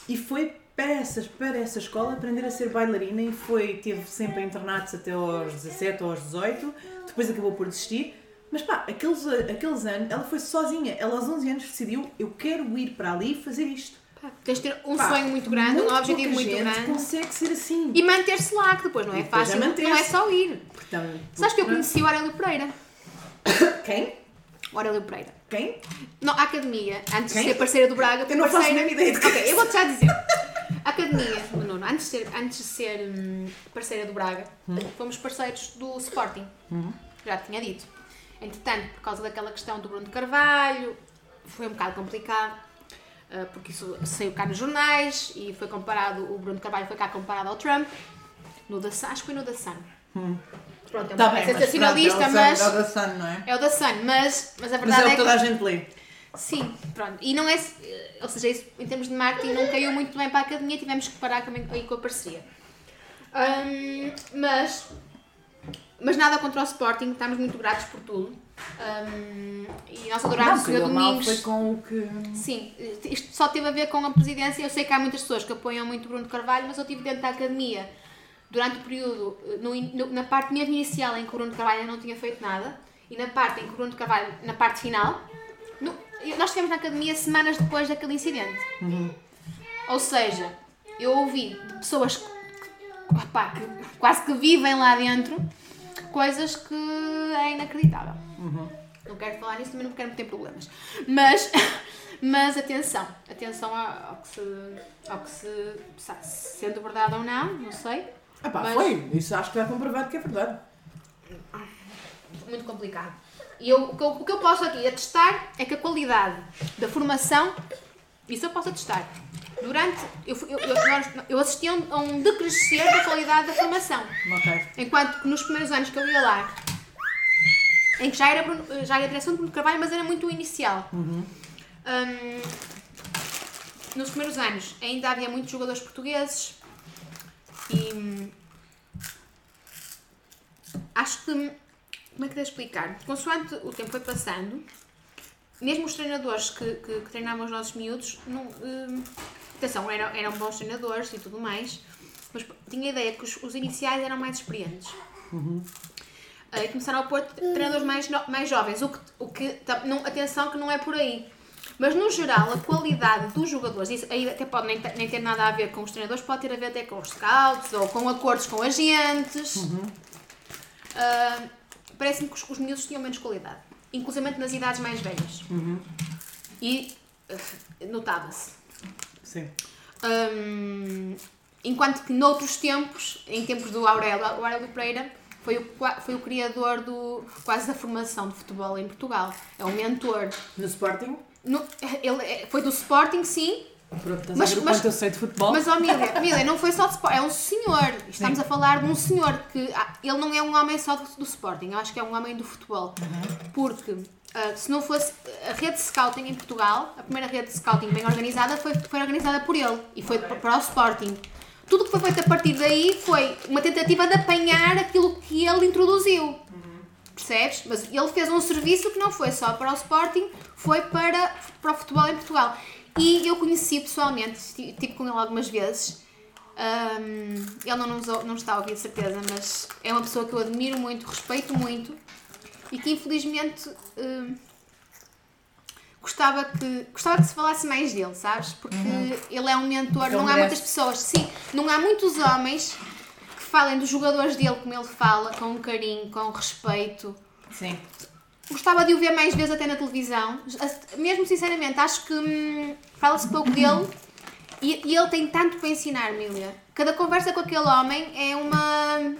e foi para essa, para essa escola aprender a ser bailarina e foi, teve sempre internatos até aos 17 ou aos 18, depois acabou por desistir. Mas pá, aqueles, aqueles anos, ela foi sozinha, ela aos 11 anos decidiu, eu quero ir para ali fazer isto. Tens de ter um Pá, sonho muito grande, muito um objetivo muito gente grande. consegue ser assim. E manter-se lá, que depois não é depois fácil, é não é só ir. Portanto, Sabes que eu conheci o Aurélio Pereira? Quem? O Aurélio Pereira. Quem? Não, a academia, antes Quem? de ser parceira do Braga, Eu não faço a parceira... ideia de Ok, eu vou-te já dizer. A academia, o Nuno, antes de ser, antes de ser hum, parceira do Braga, Hum. fomos parceiros do Sporting. Já te tinha dito. Entretanto, por causa daquela questão do Bruno Carvalho, foi um bocado complicado. Ah, Porque isso saiu cá nos jornais e foi comparado, o Bruno Carvalho foi cá comparado ao Trump, no da acho que foi no da Sun. Pronto, é Tá bem, mas sensacionalista, pronto, mas, é o da Sun, não é? é o da Sun, mas, mas a Mas verdade é o é que que toda a gente lê. Sim, pronto. E não é. Ou seja, isso, em termos de marketing não caiu muito bem para a academia, tivemos que parar também aí com a parceria. Hum, mas. Mas nada contra o Sporting, estamos muito gratos por tudo. Hum, e nós adorámos calhou mal domingos. foi com o que... Sim, isto só teve a ver com a presidência. Eu sei que há muitas pessoas que apoiam muito o Bruno de Carvalho, mas eu estive dentro da academia durante o período, no no- na parte mesmo inicial em que o Bruno de Carvalho ainda não tinha feito nada, e na parte em que o Bruno de Carvalho, na parte final, no- nós estivemos na academia semanas depois daquele incidente. Ou seja, eu ouvi de pessoas que, que, opá, que quase que vivem lá dentro coisas que é inacreditável. Não quero falar nisso, também não quero meter problemas. Mas, mas atenção, atenção ao, que se, ao que se, sabe, sendo verdade ou não, não sei. Ah pá, Mas- foi. Isso acho que está comprovado que é verdade. Muito complicado. E eu, o, que eu, o que eu posso aqui atestar é que a qualidade da formação, isso eu posso atestar. Durante, eu, eu, eu, eu assisti a um, um decrescer da qualidade da formação. Ok. Enquanto que nos primeiros anos que eu ia lá, em que já era, Bruno- já era a direção de Bruno Carvalho, mas era muito o inicial. Hum, nos primeiros anos ainda havia muitos jogadores portugueses e hum, acho que como é que devo explicar? Consoante o tempo foi passando, mesmo os treinadores que, que, que treinavam os nossos miúdos, não, hum, atenção, eram, eram bons treinadores e tudo mais, mas tinha a ideia que os, os iniciais eram mais experientes. Ah, E começaram a pôr treinadores mais, no- mais jovens, o que, o que não, atenção que não é por aí. Mas no geral, a qualidade dos jogadores, isso aí até pode nem, ter- nem ter nada a ver com os treinadores, pode ter a ver até com os scouts ou com acordos com agentes. Ah, Parece-me que os, os miúdos tinham menos qualidade, inclusive nas idades mais velhas. E ah, notava-se. Sim. Hum, enquanto que noutros tempos, em tempos do Aurélio, o Aurélio Pereira foi o, foi o criador do, quase da formação de futebol em Portugal. É um mentor. No Sporting, No- ele é- foi do Sporting, sim, pronto, estás Mas- a ver o mas- quanto eu sei de futebol. mas, ó Mília, Mília, não foi só de Sporting, é um senhor. Estamos Sim. a falar de um senhor que. ah, ele não é um homem só do, do Sporting, eu acho que é um homem do futebol. Porque ah, se não fosse a rede de scouting em Portugal, a primeira rede de scouting bem organizada foi, foi organizada por ele e foi pa- para o Sporting. Tudo o que foi feito a partir daí foi uma tentativa de apanhar aquilo que ele introduziu. Percebes? Mas ele fez um serviço que não foi só para o Sporting, foi para, para o futebol em Portugal. E eu conheci pessoalmente, estive com ele algumas vezes. Ahm, ele não, nos, não está a ouvir, de certeza, mas é uma pessoa que eu admiro muito, respeito muito e que infelizmente ahm, gostava, que, gostava que se falasse mais dele, sabes? Porque ele é um mentor, um não há muitas pessoas, sim, não há muitos homens que falem dos jogadores dele como ele fala, com carinho, com respeito. Sim. Gostava de o ver mais vezes até na televisão. Mesmo sinceramente, acho que hum, fala-se pouco dele e, e ele tem tanto para ensinar, Milia. Cada conversa com aquele homem é uma.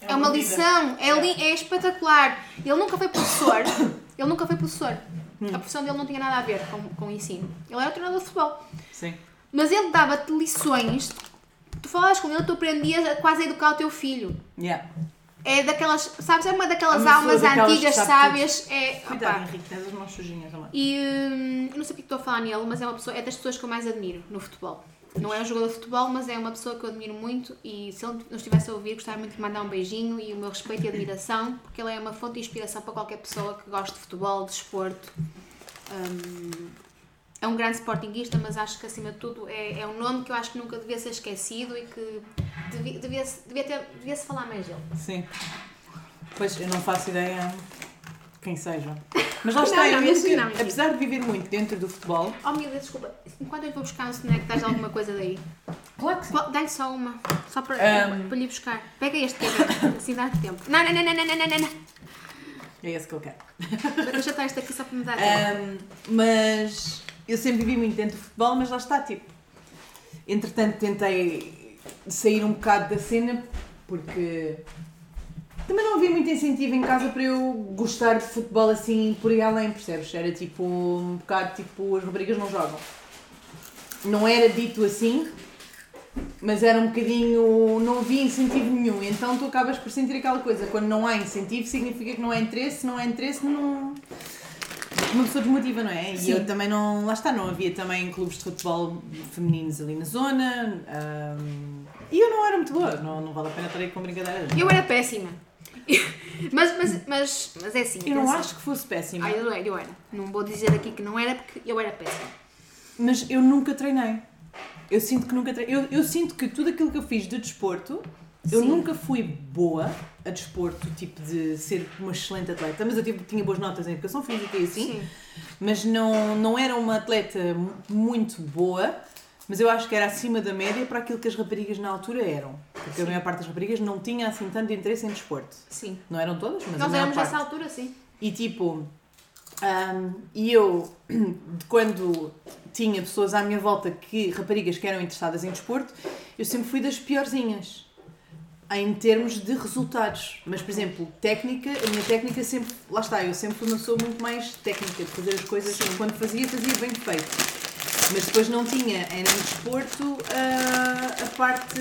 É uma uma lição, é, li- é espetacular. Ele nunca foi professor. Ele nunca foi professor. Hum. A profissão dele não tinha nada a ver com, com o ensino. Ele era treinador de futebol. Sim. Mas ele dava-te lições. Tu falavas com ele, tu aprendias a quase a educar o teu filho. Yeah. É daquelas, sabes, é uma daquelas É uma almas daquelas que antigas, sabe sábias. É, Cuidado, opá. Henrique, tens as mãos sujinhas também. E hum, eu não sei porque estou a falar nele, mas é uma pessoa, é das pessoas que eu mais admiro no futebol. Não é um jogador de futebol, mas é uma pessoa que eu admiro muito e se ele não estivesse a ouvir, gostava muito de mandar um beijinho e o meu respeito e admiração, porque ele é uma fonte de inspiração para qualquer pessoa que goste de futebol, de desporto. Hum, é um grande sportinguista, mas acho que acima de tudo é, é um nome que eu acho que nunca devia ser esquecido e que devia, devia, devia, ter, devia se falar mais dele. Sim. Pois, eu não faço ideia quem seja. Mas lá está, não, não, Henrique. apesar de viver muito dentro do futebol, Oh, Mila, desculpa, enquanto eu vou buscar um snack, tens alguma coisa daí? claro que sim. Pô, Dá-lhe só uma, só para, Um. para lhe buscar. Pega este, que é assim dá tempo. Não, não, não, não, não, não, não, não. É esse que eu quero. Vou deixar este aqui só para me dar. Ahm, mas eu sempre vivi muito dentro do futebol, mas lá está, tipo. Entretanto, tentei sair um bocado da cena porque também não havia muito incentivo em casa para eu gostar de futebol assim por aí além, percebes? Era tipo um bocado tipo as raparigas não jogam. Não era dito assim, mas era um bocadinho. não havia incentivo nenhum. Então tu acabas por sentir aquela coisa. Quando não há incentivo, significa que não há interesse. Se não há interesse, não. Uma pessoa desmotiva, não é? Sim. E eu também não. Lá está, não havia também clubes de futebol femininos ali na zona. ahm, e eu não era muito boa. Não, não vale a pena estar aí com brincadeiras. Eu era péssima. Mas, mas, mas, mas é assim. Eu não acho que fosse péssima. Ah, eu era, eu era. Não vou dizer aqui que não era porque eu era péssima. Mas eu nunca treinei. Eu sinto que nunca treinei. Eu, eu sinto que tudo aquilo que eu fiz de desporto, eu Sim. nunca fui boa a desporto, tipo de ser uma excelente atleta. Mas eu tipo, tinha boas notas em educação física e assim. Sim. Mas não, não era uma atleta mu- muito boa. Mas eu acho que era acima da média para aquilo que as raparigas na altura eram. Porque a maior parte das raparigas não tinha assim tanto interesse em desporto. Sim. Não eram todas, mas Nós éramos nessa altura, sim. E tipo, ahm, e eu, quando tinha pessoas à minha volta que, raparigas que eram interessadas em desporto, eu sempre fui das piorzinhas. Em termos de resultados. Mas, por exemplo, técnica, a minha técnica sempre. Lá está, eu sempre fui uma pessoa muito mais técnica, de fazer as coisas. Quando fazia, fazia bem feito. Mas depois não tinha, era em desporto, a, a parte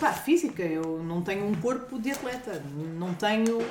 pá, física. Eu não tenho um corpo de atleta. Não tenho.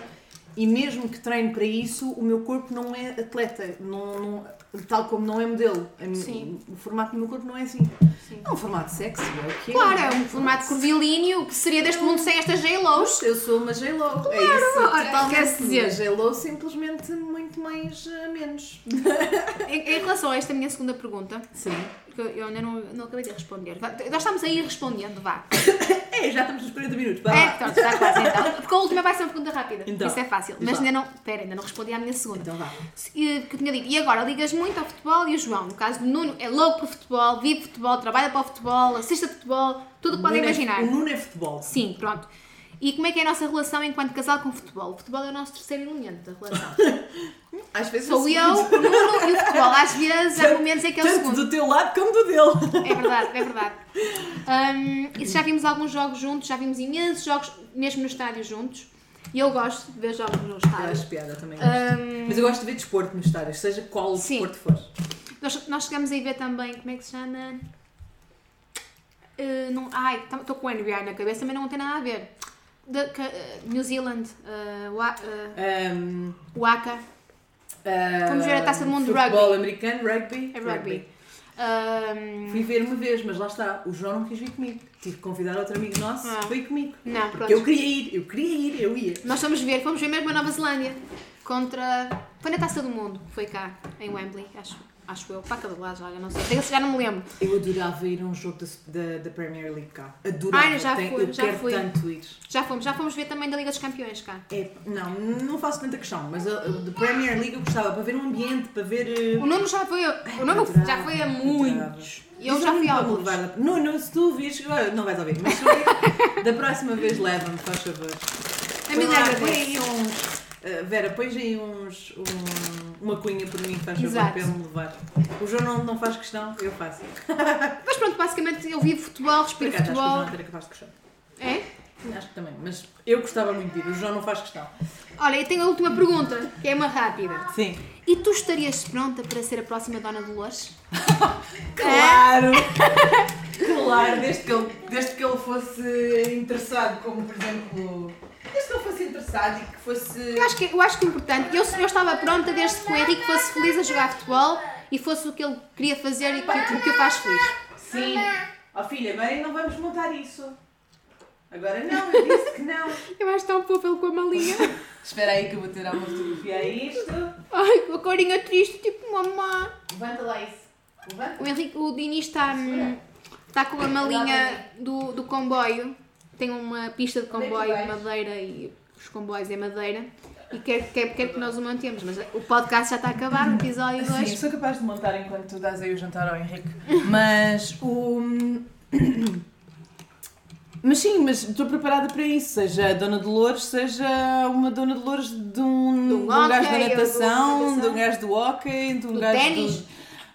E mesmo que treine para isso, o meu corpo não é atleta. Não, não- tal como não é modelo. A Sim. O formato do meu corpo não é assim. Sim. É um formato sexy, é o que é. Claro, é um formato curvilíneo que seria deste mundo sem estas J-Los. Eu sou uma J-Lo. é isso, ora, totalmente. quer-se dizer. J-Lo simplesmente muito mais eh, menos. Em, em relação a esta minha segunda pergunta, Sim. Que eu- ainda não, não acabei de responder. Vá, Nós estamos aí respondendo, vá. É, já estamos nos 40 minutos. Vai É, pronto, está quase então. Porque a última vai ser uma pergunta rápida. Então, Isso é fácil. Mas ainda não. Pera, ainda não respondi à minha segunda. Então vá. Eh, Que eu tinha dito. E agora, ligas muito ao futebol e o João, no caso do Nuno, é louco por futebol, vive futebol, trabalha para o futebol, assiste a futebol, tudo o que podem é- imaginar. O Nuno é futebol. Sim, pronto. E como é que é a nossa relação enquanto casal com o futebol? O futebol é o nosso terceiro elemento da relação. Às vezes Sou o eu, o Nuno e o futebol. Às vezes há momentos em que é o Tanto segundo. do teu lado como do dele. É verdade, é verdade. E já vimos alguns jogos juntos, já vimos imensos jogos, mesmo no estádio juntos. E eu gosto de ver jogos no Eu estádio. acho piada também. Hum, Mas eu gosto de ver desporto nos estádios, seja qual Sim. desporto for. nós, nós chegamos a ver também, como é que se chama? Uh, não, ai, estou com o NBA na cabeça, mas não tem nada a ver. Ca- uh, New Zealand, uh, Wa- uh, Um, Waka, uh, Vamos ver a Taça do Mundo de futebol rugby. americano, rugby. é rugby. Ahm, Fui ver uma vez, mas lá está, o João não quis vir comigo. Tive que convidar outro amigo nosso Ah. foi comigo. não, Porque pronto. eu queria ir, eu queria ir, eu ia. Nós fomos ver, fomos ver mesmo a Nova Zelândia contra. Foi na Taça do Mundo, foi cá, em Wembley, acho, acho eu. Para cada lá já, eu não sei. Esse já não me lembro. Eu adorava ir a um jogo da, Premier League cá. Adorava. Ai, já fui, eu já quero fui. tanto ir. Já fomos, já fomos ver também da Liga dos Campeões cá. É, não, não faço tanta questão, mas a da Premier League eu gostava para ver um ambiente, para ver. eh, O Nuno já foi, o Nuno adorava, já foi a muitos. Eu já ao fui a Nuno para me alguns. levar. Nuno, se tu vires, ah, não vais ouvir, mas se da próxima vez leva-me, faz favor. A mim Põe lá, lembra põe aí uns. Vera, pões aí uns. um- uma cunha por mim, faz favor, para me levar. O João não, não faz questão, eu faço. Mas pronto, basicamente eu vivo futebol, respiro acaso, acho que o futebol. João era capaz de gostar. É? Acho que também, mas eu gostava muito de ir, o João não faz questão. Olha, eu tenho a última pergunta, que é uma rápida. Sim. E tu estarias pronta para ser a próxima Dona Dolores? Claro! claro, desde que, ele, desde que ele fosse interessado, como por exemplo. Desde que ele fosse interessado e que fosse. Eu acho que, eu acho que é importante. Eu, eu estava pronta desde que o Henrique fosse feliz a jogar futebol e fosse o que ele queria fazer e que, o que o faz feliz. Sim! Ó filha, agora não vamos montar isso. Agora não, eu disse que não. Eu acho tão fofo ele com a malinha. Espera aí que eu vou tirar uma fotografia a isto. Ai, com a carinha triste, tipo mamã. Levanta lá isso. Levanta. O Henrique, o Diniz está, hum, está com a malinha do, do comboio. Tem uma pista de comboio de madeira e os comboios é madeira. E quer, quer, quer que nós o mantemos. Mas o podcast já está a acabar, o episódio Sim, 2. sou capaz de montar enquanto tu dás aí o jantar ao Henrique. Mas o. Mas sim, mas estou preparada para isso. Seja a Dona Dolores, seja uma Dona Dolores de um, De um de um gajo da natação, de um gajo do hockey, de um Do gajo ténis. do,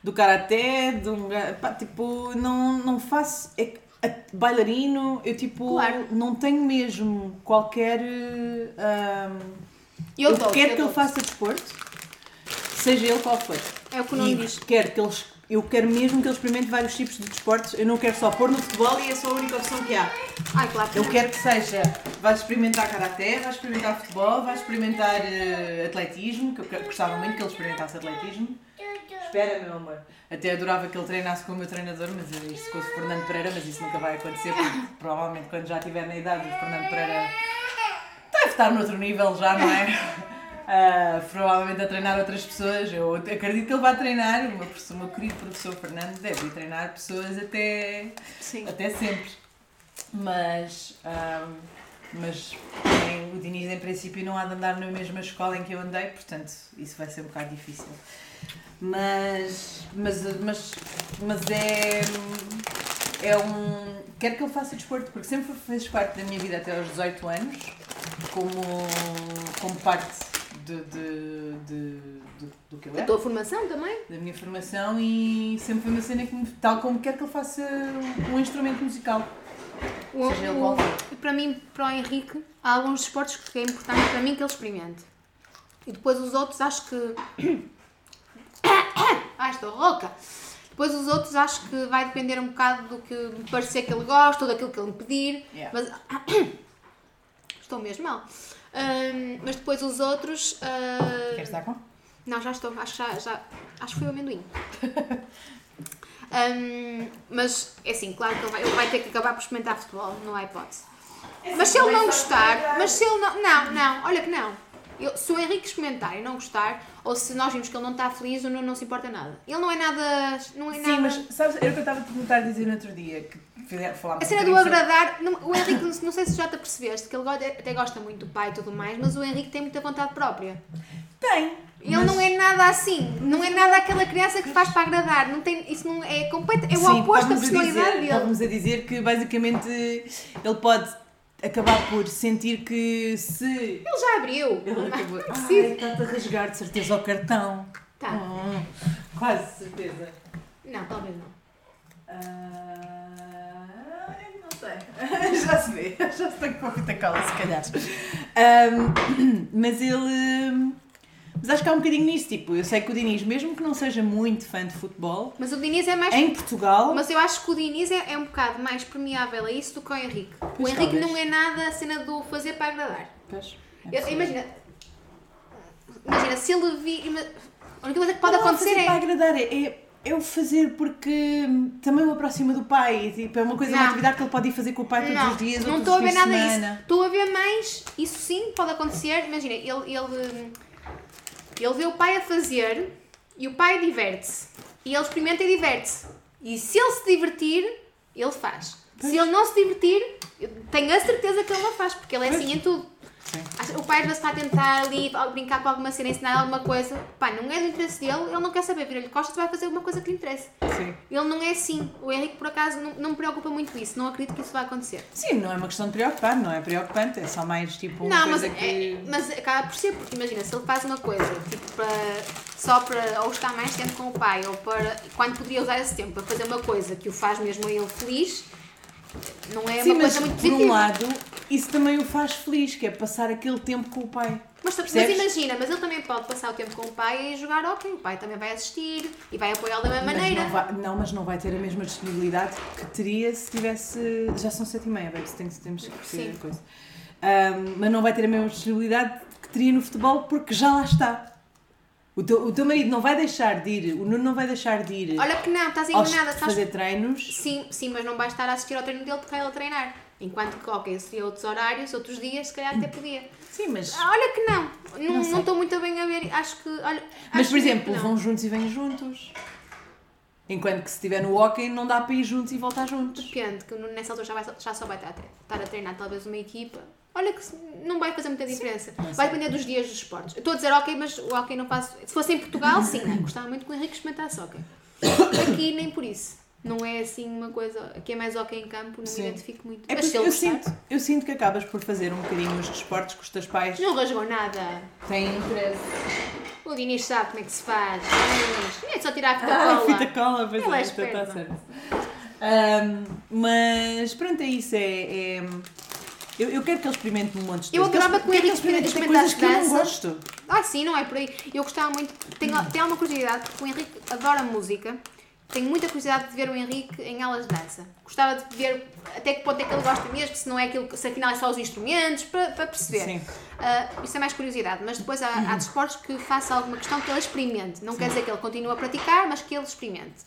do karaté, de um gajo. Pá, tipo, não, não faço. É, bailarino, eu tipo, Claro. não tenho mesmo qualquer. ahm, Eu eu dou, quero eu que ele dou. faça desporto, seja ele qual for. É o que o Nuno E diz. quero que eles, eu quero mesmo que ele experimente vários tipos de desportos. Eu não quero só pôr no futebol e é só a única opção que há. Ai, claro que Eu quero que seja, vais experimentar karaté, vais experimentar futebol, vais experimentar eh, atletismo, que eu que- gostava muito que ele experimentasse atletismo. Espera, meu amor. Até adorava que ele treinasse com o meu treinador, mas eu isto com o Fernando Pereira, mas isso nunca vai acontecer, porque provavelmente quando já estiver na idade, o Fernando Pereira deve estar noutro nível já, não é? Ah, provavelmente a treinar outras pessoas. Eu acredito que ele vai treinar. O meu, professor- o meu querido professor Fernando deve ir treinar pessoas até, Sim. até sempre. Mas, ah, mas também o Diniz, em princípio, não há de andar na mesma escola em que eu andei, portanto, isso vai ser um bocado difícil. Mas, mas, mas, mas é, é um. Quero que ele faça desporto, porque sempre fez parte da minha vida até aos 18 anos, como, como parte de, de, de, de- do que eu A era tua formação também? da minha formação e sempre foi uma cena que me, tal como quero que ele faça um instrumento musical. O, Seja o- qual for. e para mim, para o Henrique, há alguns desportos que é importante para mim que ele experimente. E depois os outros acho que. Ai, estou rouca! Depois os outros acho que vai depender um bocado do que me parecer que ele gosta ou daquilo que ele me pedir. Yeah. Mas. Estou mesmo mal. Ahm, mas depois os outros. ah, Queres estar com? não, já estou. Acho que já, já- acho que foi o amendoim. Hum, mas é assim, claro que ele vai, ele vai ter que acabar por experimentar futebol, não há hipótese. Mas se ele não gostar, mas se ele não. Não, não, olha que não. Eu- se o Henrique experimentar e não gostar, ou se nós vimos que ele não está feliz, o Nuno não se importa nada. Ele não é nada. Não é Sim, nada... mas sabes, era o que eu estava a te tentar dizer no outro dia, que falámos A cena do agradar, não- o Henrique, não- sei se já te apercebeste, que ele até gosta muito do pai e tudo mais, mas o Henrique tem muita vontade própria. Tem. Ele mas- não é nada assim, não é nada aquela criança que faz para agradar, não tem, isso não é completo, é o Sim, oposto da personalidade dizer, dele. Estávamos a dizer que basicamente ele pode acabar por sentir que se. Ele já abriu. Ele acabou. Sim. Ai, está-te a rasgar de certeza o cartão. Tá. Hum, quase certeza. Não, talvez não. Ah, sei. Já se vê. Já se tem com a fita cola, se calhar. Ahm, mas ele. Mas acho que há um bocadinho nisso. Tipo, eu sei que o Diniz, mesmo que não seja muito fã de futebol, Mas o Diniz é mais. em Portugal. Mas eu acho que o Diniz é, é um bocado mais permeável a isso do que o Henrique. o Pois Henrique talvez. não é nada a cena do fazer para agradar. Pois, é Eu- imagina. Imagina, se ele vir. A única coisa que pode Não, acontecer fazer é. para agradar é, é, o fazer porque também o aproxima do pai. Tipo, é uma coisa, uma Não. atividade que ele pode ir fazer com o pai todos Não, os dias. não ou estou a ver nada disso. Estou a ver mais, isso sim pode acontecer. Imagina, ele, ele, ele vê o pai a fazer e o pai diverte-se. E ele experimenta e diverte-se. E se ele se divertir, ele faz. Se ele não se divertir, eu tenho a certeza que ele não faz, porque ele é assim em tudo. Sim. O pai às vezes está a tentar ali brincar com alguma cena, ensinar alguma coisa. Pá, não é do interesse dele, ele não quer saber. Vira-lhe costas, vai fazer alguma coisa que lhe interessa. Sim. Ele não é assim. O Henrique, por acaso, não, não me preocupa muito isso. Não acredito que isso vai acontecer. Sim, não é uma questão de preocupar, não é preocupante, é só mais tipo uma Não, mas, coisa que. é, mas acaba por ser, porque imagina, se ele faz uma coisa tipo para, só para ou estar mais tempo com o pai, ou para quando poderia usar esse tempo para fazer uma coisa que o faz mesmo ele feliz, não é Sim, uma mas coisa muito por positiva. um lado, isso também o faz feliz, que é passar aquele tempo com o pai. Mas, mas imagina, mas ele também pode passar o tempo com o pai e jogar ok, o pai também vai assistir e vai apoiá-lo da mesma Mas maneira. não, vai, não, mas não vai ter a mesma disponibilidade que teria se tivesse. Já são sete e meia, bem, tem, temos que perceber Sim. a coisa. Ahm, mas não vai ter a mesma disponibilidade que teria no futebol porque já lá está. O teu, o teu marido não vai deixar de ir, o Nuno não vai deixar de ir Olha que não, estás enganada, estás fazer treinos. Sim, sim, mas não vai estar a assistir ao treino dele porque ele a treinar. Enquanto que, ok, se outros horários, outros dias, se calhar até podia. Sim, mas. Ah, Olha que não, não Não não estou muito bem a ver. Acho que. Olha, Mas, por exemplo, vão juntos e vêm juntos. Enquanto que se estiver no hockey não dá para ir juntos e voltar juntos. Depende, que nessa altura já, vai, já só vai estar a, tre- estar a treinar talvez uma equipa. Olha que não vai fazer muita diferença. sei. vai depender dos dias dos esportes. Eu estou a dizer ok, mas o hockey não faço. Se fosse em Portugal, sim, né? gostava muito que o Henrique experimentasse hockey. Aqui nem por isso. Não é assim uma coisa. Aqui é mais hockey em campo, não Sim. me identifico muito. É mas eu sinto, eu sinto que acabas por fazer um bocadinho os desportos que os teus pais Não rasgou nada. têm interesse. O Dinis sabe como é que se faz. É só tirar a fita Ah, cola. fita cola, pois é é, está esperto. certo. Ahm, mas pronto, é isso. É, é- eu, eu quero que ele experimente um monte de Eu que Quero Henrique ele experimentasse coisas que eu não gosto. Ah, sim, não é por aí. Eu gostava muito. Tenho, tenho alguma curiosidade, porque o Henrique adora música. Tenho muita curiosidade de ver o Henrique em aulas de dança. Gostava de ver até que ponto é que ele gosta mesmo, se não é aquilo, se afinal é só os instrumentos, para, para perceber. Sim. Ah, isso é mais curiosidade. Mas depois há, há desportos que faça alguma questão que ele experimente. Não quer dizer que ele continue a praticar, mas que ele experimente.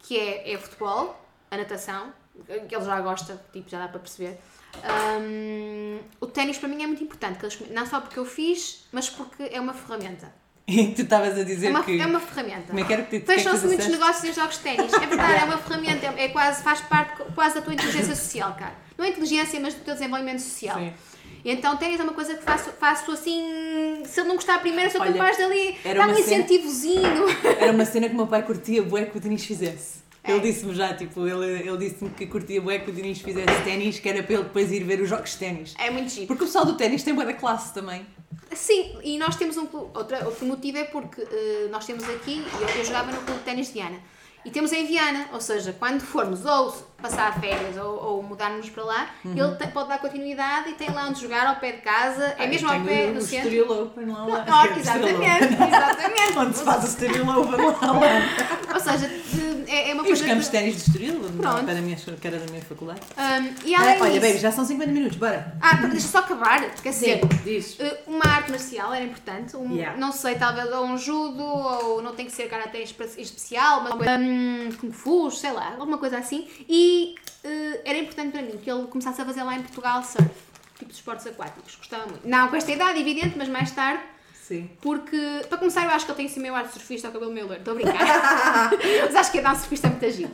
Que é, é futebol, a natação, que ele já gosta, tipo, já dá para perceber. Ahm, o ténis para mim é muito importante, não só porque eu fiz, mas porque é uma ferramenta. E tu estavas a dizer É uma, que. é uma ferramenta. Como é que era que Fecham-se muitos disseste? negócios em jogos de ténis. É verdade, é uma ferramenta, é, quase, faz parte quase da tua inteligência social, cara. Não é inteligência, mas do teu desenvolvimento social. Sim. Então ténis é uma coisa que faço, faço assim, se ele não gostar primeiro, sou Olha, capaz de ali dar um incentivozinho. Era uma cena que o meu pai curtia bué que o Dinis fizesse. É. Ele disse-me já, tipo, ele, ele disse-me que curtia bué que o Dinis fizesse ténis, que era para ele depois ir ver os jogos de ténis. É muito giro. Porque o pessoal do ténis tem bué da classe também. Sim, e nós temos um clube. Outra, outro motivo é porque eh, nós temos aqui, eu, eu jogava no clube de ténis de Viana. E temos em Viana, ou seja, quando formos ou passar férias ou, ou mudarmos para lá, ele te- pode dar continuidade e tem lá onde jogar ao pé de casa, é mesmo ao pé no centro. Estoril Open lá. lá. Exatamente, exatamente. Onde se faz o Estoril Open lá. lá. Ou seja, é, é uma E os coisa. campos de ténis de Estoril, Pronto. para a minha, que era da minha faculdade. Ahm, e Ah, além olha, disso, baby, já são 50 minutos, bora. Ah, deixa só acabar, dizer, diz. eh, uma arte marcial era importante, um, Yeah. não sei, talvez ou um judo, ou não tem que ser karatê espe- especial, mas um, kung fu, sei lá, alguma coisa assim. E eh, era importante para mim que ele começasse a fazer lá em Portugal surf, tipo de esportes aquáticos, gostava muito. Não com esta idade, evidente, mas mais tarde, Sim. porque, para começar, eu acho que ele tem assim meio ar de surfista ao cabelo meio loiro, estou a brincar. mas acho que ia dar um surfista muito giro.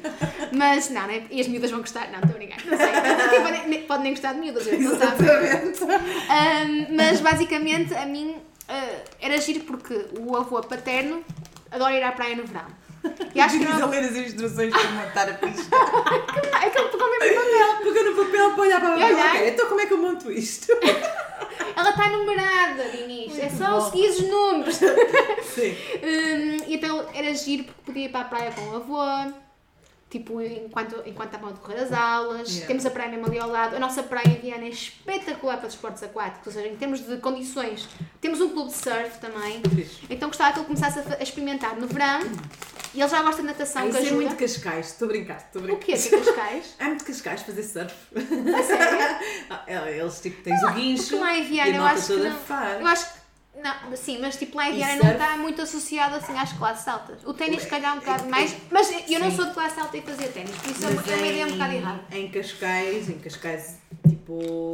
Mas não, né? E as miúdas vão gostar, não, estou a brincar, não sei. Até Podem nem, podem nem gostar de miúdas, eu não sabe. Um, mas basicamente a mim uh, era giro porque o avô paterno adora ir à praia no verão. E acho que Diz a não. ler as instruções para montar a pista. É que ele pegou mesmo no papel. Pegou no papel para olhar para E olhar. Ok, então como é que eu monto isto? Ela está numerada, Dinis. É só bom. seguir os números. Sim. Um, e então era giro porque podia ir para a praia com o avô. Tipo, enquanto, enquanto estavam a decorrer as aulas, Yeah. temos a praia mesmo ali ao lado. A nossa praia em Viana é espetacular para desportos aquáticos, ou seja, em termos de condições. Temos um clube de surf também. Então gostava que ele começasse a, a experimentar no verão. E ele já gosta de natação, Ah, que é ajuda. muito cascais, estou a brincar, estou a O brincar. quê? Que Cascais? É muito cascais fazer surf. A sério? Ah, Eles tipo tens o guincho lá em e Viana a eu acho que toda não. faz. Eu acho que Não, sim, mas tipo lá em Viana não está muito associado assim às classes altas. O ténis se calhar um bocado mais, mas eu não Sim. sou de classe alta e fazia ténis, por isso é Mas é uma ideia um bocado errada. Em Cascais, em Cascais, tipo.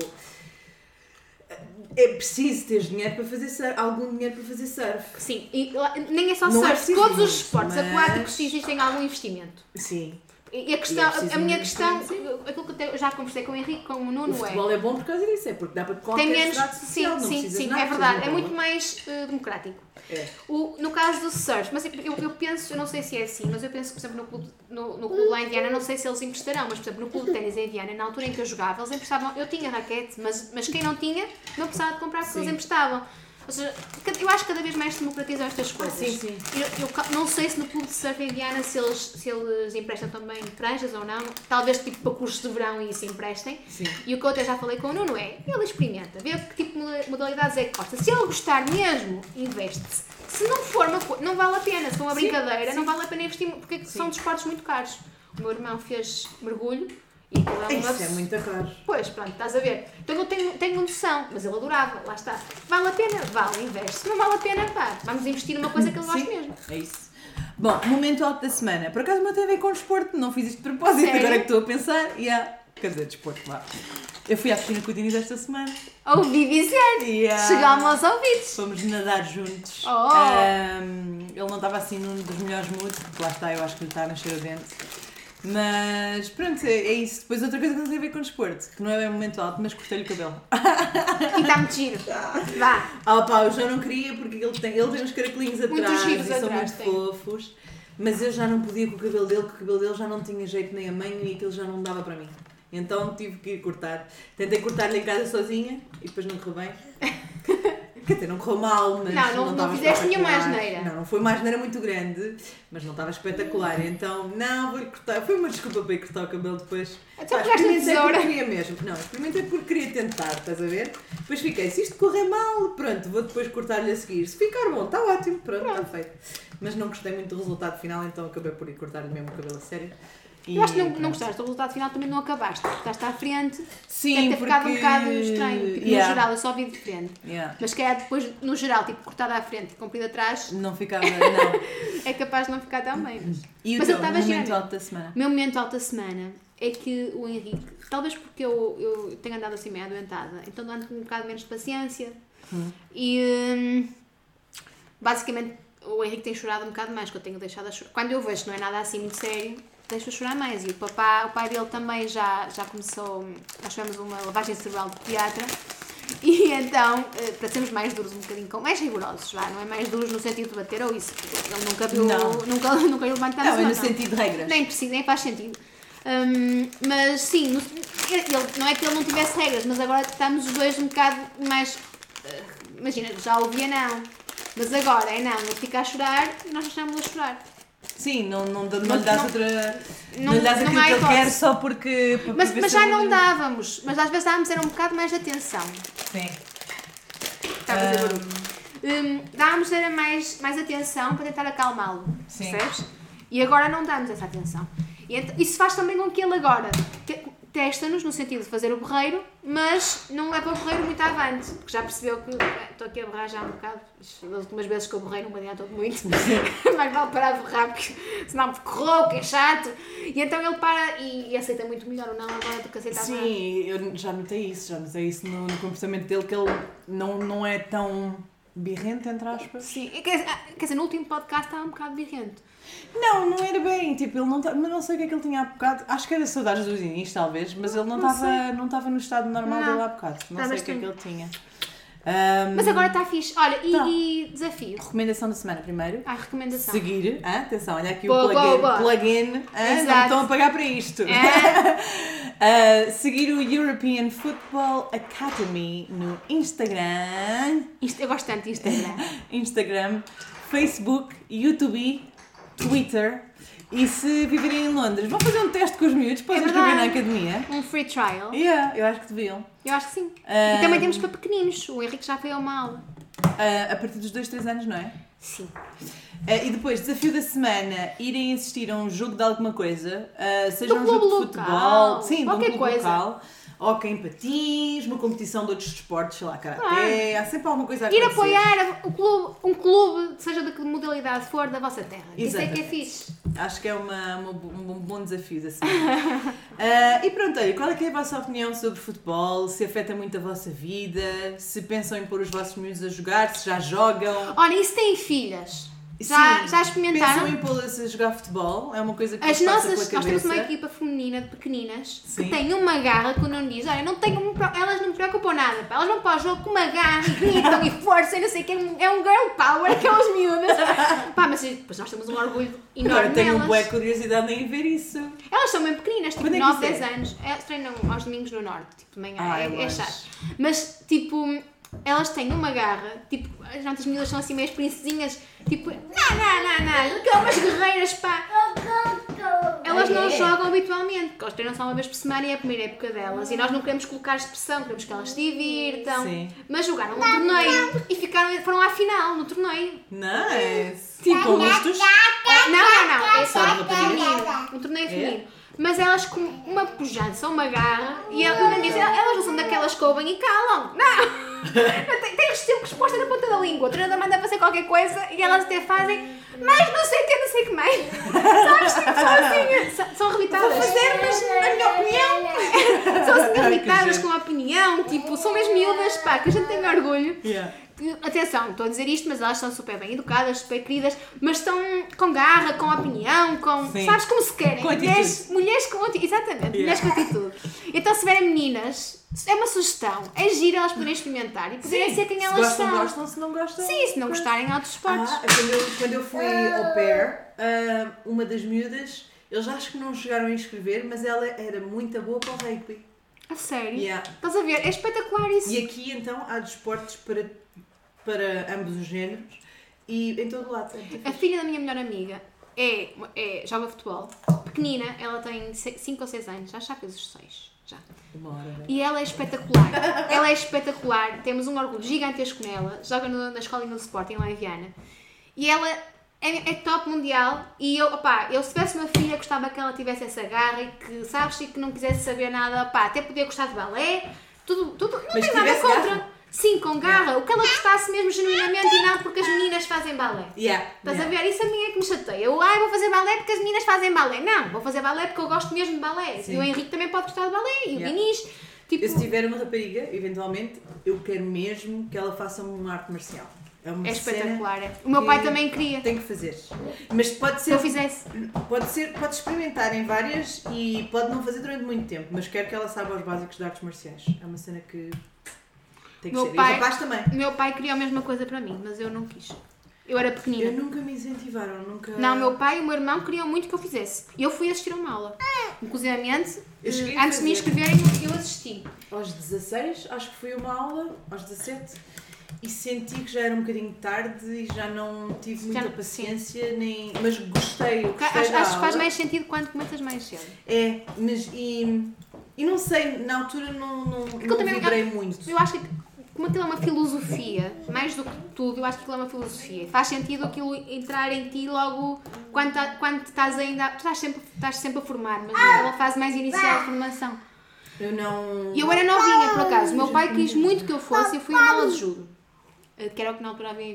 É preciso ter dinheiro para fazer surf, algum dinheiro para fazer surf. Sim, e nem é só Não é surf, preciso todos os esportes mas- aquáticos existem algum investimento. Sim. E a, questão, E é a minha questão, investimento, aquilo que eu já conversei com o Henrique, com o O Nuno é. futebol é bom por causa disso, é porque dá para qualquer Tem menos. Sim, social, sim, sim, de nada, é verdade. É muito mais eh, democrático. É. O, no caso do surf, mas eu, eu penso, eu não sei se é assim, mas eu penso que, por exemplo, no clube, no, no clube lá em Viana, não sei se eles emprestarão, mas, por exemplo, no clube de ténis em Viana, na altura em que eu jogava, eles emprestavam. Eu tinha raquete, mas, mas quem não tinha, não precisava de comprar porque Sim. eles emprestavam. Ou seja, eu acho que cada vez mais se democratizam estas coisas. sim, sim. Eu, eu não sei se no clube de surf em Viana se eles, se eles emprestam também pranchas ou não. Talvez tipo para cursos de verão e isso emprestem. Sim. E o que eu até já falei com o Nuno é, ele experimenta, vê que tipo de modalidades é que gosta. Se ele gostar mesmo, investe-se. Se não for uma coisa, não vale a pena. Se for uma Sim, brincadeira, sim. não vale a pena investir, porque são desportos muito caros. O meu irmão fez mergulho e aquilo é uma... Isso é muito caro. Pois, pronto, estás a ver. Então eu tenho, tenho noção, mas ele adorava, lá está. Vale a pena? Vale, investe. Se não vale a pena, pá, vamos investir numa coisa que ele gosta mesmo. É isso. Bom, momento alto da semana. Por acaso o meu tem a ver com desporto, não fiz isto de propósito, Sério? agora é que estou a pensar. Yeah. Quer dizer, desporto, vá. Eu fui à piscina com o Diniz esta semana. Ouvi dizer, Yeah. chegámos aos ouvidos. Fomos nadar juntos. Oh. Ahm, ele não estava assim num dos melhores moods, porque lá está, eu acho que lhe está a nascer o dente. Mas pronto, é, é isso. Depois outra coisa que não tem a ver com desporto, que não é bem um momento alto, mas cortei-lhe o cabelo. E está muito giro. Vá. Ah pá, eu já não queria porque ele tem, ele tem uns caracolinhos atrás e são atrás, muito tem. fofos. Mas eu já não podia com o cabelo dele, porque o cabelo dele já não tinha jeito nem a manho e aquilo já não dava para mim. Então tive que ir cortar. Tentei cortar-lhe em casa sozinha e depois não correu bem. Quer dizer, não correu mal, mas Não, não- não estava fizeste nenhuma asneira. Não, não foi uma asneira muito grande, mas não estava espetacular. Então, não, vou-lhe cortar. Foi uma desculpa para ir cortar o cabelo depois. Então Pá, experimentei porque queria mesmo. Não, experimentei porque queria tentar, estás a ver? Depois fiquei, se isto correr mal, pronto, vou depois cortar-lhe a seguir. Se ficar bom, está ótimo, pronto, está feito. Mas não gostei muito do resultado final, então acabei por ir cortar-lhe mesmo o cabelo a sério. E Eu acho que não, não gostaste do resultado final, também não acabaste. porque Estás à frente. Sim, Deve ter ficado um porque- bocado estranho. Tipo, Yeah. No geral, eu só vi de frente. Yeah. Mas que é depois, no geral, tipo, cortado à frente e comprido atrás, Não ficava, não. é capaz de não ficar tão bem. Mas, E o Mas teu ele estava momento girando. alto da semana? o meu momento alta semana é que o Henrique, talvez porque eu, eu tenho andado assim meio adoentada, então ando com um bocado menos de paciência. Hum. E hum, basicamente o Henrique tem chorado um bocado mais, que eu tenho deixado a chorar. Quando eu vejo não é nada assim muito sério, deixo-o chorar mais. E o, papá, o pai dele também já, já começou. Nós tivemos uma lavagem cerebral de pediatra. E então, eh, para sermos mais duros, um bocadinho mais rigorosos, vá, não é mais duros no sentido de bater ou isso, ele nunca viu, Não. nunca, nunca levantar Não, é no não. sentido de regras. Nem precisa, nem faz sentido. Hum, mas sim, no- ele, não é que ele não tivesse regras, mas agora estamos os dois um bocado mais. eh, imagina, já ouvia não. Mas agora é não, ele fica a chorar e nós estamos a chorar. Sim, não, não, não, Não- lhe dás não- outra. Não, lhe dás aquilo que ele quer só porque. Mas, mas já não dávamos, mas às vezes dávamos era um bocado mais de atenção. Sim. Está a fazer Ah. barulho. Hum, dávamos era mais, mais atenção para tentar acalmá-lo, Sim. percebes? E agora não damos essa atenção. E isso faz também com que ele agora testa-nos no sentido de fazer o berreiro, mas não leva o berreiro muito avante, porque já percebeu que "Ah, estou aqui a berrar já um bocado. Das últimas vezes que eu berrei não me adiantou muito, mais vale parar de berrar, porque senão me corrou, que é chato. E então ele para e, e aceita muito melhor ou não agora do que aceitava. Sim, eu já notei isso, já notei isso no, no comportamento dele, que ele não, não é tão birrento, entre aspas. Sim, quer, quer dizer, no último podcast estava um bocado birrento. Não, não era bem, tipo, ele não tá- mas não sei o que é que ele tinha há bocado, acho que era saudades dos inícios, talvez, mas ele não estava não estava no estado normal dele há bocado, não Tá sei o que é que ele tinha. Ahm, Mas agora está fixe. Olha, e, Tá. e desafio? Recomendação da semana primeiro. A recomendação. Seguir, ah, atenção, olha aqui Boa, o plugin, boa, boa. plugin ah, não me estão a pagar para isto. É. Ah, seguir o European Football Academy no Instagram, Isto, eu gosto tanto de Instagram. Instagram, Facebook, YouTube, Twitter. E se viverem em Londres, vão fazer um teste com os miúdos para É escreverem na academia. Um free trial. Yeah, eu acho que deviam. Eu acho que sim. Ah. E também temos para pequeninos. O Henrique já foi a uma aula. Ah, a partir dos 2, 3 anos, não é? Sim. Ah, e depois, desafio da semana, irem assistir a um jogo de alguma coisa, ah, seja Do um jogo de local, futebol, sim, de um qualquer clube coisa. local, hockey em patins, uma competição de outros desportos, sei lá, karaté, há sempre alguma coisa a Ir acontecer. apoiar o clube, um clube, seja de que modalidade for, da vossa terra. Isso é que é Exatamente. fixe. Acho que é uma, uma um bom desafio assim. Ah, e pronto, olha, qual é, que é a vossa opinião sobre futebol? Se afeta muito a vossa vida? Se pensam em pôr os vossos miúdos a jogar? Se já jogam? Olha, e se têm filhas? Já, Sim, já experimentaram? Pensam em pô-las a jogar futebol? É uma coisa que As nossas, nós temos uma equipa feminina de pequeninas Sim. que tem uma garra que o não diz, olha, não tenho, elas não me preocupam nada, pá. elas vão para o jogo com uma garra e gritam e força e não sei o que, é um- é um girl power, aquelas miúdas. pá, mas depois nós temos um orgulho enorme Agora tenho nelas. boa curiosidade em ver isso. Elas são bem pequeninas, tipo Quando é que 9, isso 10 é? anos. Elas treinam aos domingos no norte, tipo, de manhã, Ah, é, é é chato. Mas, tipo, elas têm uma garra, tipo, as nossas miúdas são assim meio princesinhas, tipo, não, não, não, não, aquelas guerreiras, pá. Elas não É. jogam habitualmente, porque elas treinam só uma vez por semana e é a primeira época delas. E nós não queremos colocar pressão, queremos que elas se divirtam. Sim. Mas jogaram um torneio e ficaram, foram à final no torneio. Nice! Tipo, Com mistos? Não, não, não. É só um raparigas? feminino. Um torneio É? feminino. Mas elas com uma pujança, uma garra, e eu não disse, elas não são daquelas que ouvem e calam. Não! Tem, tem sempre resposta na ponta da língua. O treinador manda fazer qualquer coisa e elas até fazem, mas não sei o que, não sei o que mais. Sabes? Tipo, são assim, são. Vou fazer, mas na minha opinião. São assim giro. com a opinião, tipo, são mesmo miúdas, pá, que a gente tem orgulho. Yeah. Que- Atenção, estou a dizer isto, mas elas são super bem educadas, super queridas, mas estão com garra, com opinião, com. Sim. Sabes como se querem? Com mulheres, mulheres com atitude. Exatamente, mulheres com atitude. Então, se tiverem meninas, é uma sugestão. É giro elas poderem experimentar e poderem ser quem se elas gostam, são. gostam, se não gostam. Sim, se não gostarem de outros esportes. Ah, quando eu, quando eu fui au pair, ah, uma das miúdas, eles acho que não chegaram a inscrever, mas ela era muito boa para o rugby. A sério? Yeah. Estás a ver? É espetacular isso. E aqui então há desportos para, para ambos os géneros e em todo o lado. É A filha da minha melhor amiga é, é, joga futebol. Pequenina, ela tem 5 ou 6 anos, já já fez os 6. Já. Hora, né? E ela é espetacular. ela é espetacular. Temos um orgulho gigantesco nela. Joga no- na escolinha do Sporting lá em Viana. E ela é, é top mundial. E eu, opá, eu se tivesse uma filha, gostava que ela tivesse essa garra e que, sabes, e que não quisesse saber nada. Opá, até podia gostar de balé. Tudo, tudo. Não Mas tenho nada contra. garra. Sim, com garra. O que ela gostasse mesmo genuinamente e não porque as meninas fazem balé. Yeah, Estás yeah. a ver? Isso a mim é que me chateia. Eu, ai, vou fazer balé porque as meninas fazem balé. Não, vou fazer balé porque eu gosto mesmo de balé. Sim. E o Henrique também pode gostar de balé. E o Yeah. Guinness. Tipo, Eu, se tiver uma rapariga, eventualmente, eu quero mesmo que ela faça uma arte marcial. É uma é espetacular. O meu pai também queria. Tem que fazer. Mas pode Se ser. eu fizesse. Pode ser, pode experimentar em várias e pode não fazer durante muito tempo, mas quero que ela saiba os básicos de artes marciais. É uma cena que tem que Meu ser. pai- E também. Meu pai queria a mesma coisa para mim, mas eu não quis. Eu era Eu pequenina. nunca me incentivaram, nunca. Não, meu pai e o meu irmão queriam muito que eu fizesse. E eu fui assistir a uma aula. Eu cheguei eh, antes de me fazer. inscreverem, eu assisti. Aos 16, acho que foi uma aula, aos 17, e senti que já era um bocadinho tarde e já não tive muita não- paciência, nem... mas gostei. Eu Acho, gostei da acho que faz mais sentido quando começas mais cedo. É, mas e, e não sei, na altura não, não, eu não também- vibrei muito. Eu acho que, como aquilo é uma filosofia, mais do que tudo, eu acho que aquilo é uma filosofia. Faz sentido aquilo entrar em ti logo quando, tá- quando estás ainda. Tu estás sempre, estás sempre a formar, mas aquela fase mais inicial de formação. Eu não. E eu era novinha, por acaso. O meu pai quis muito que eu fosse e eu fui a uma aula de judo. eh, Que era o que na altura havia.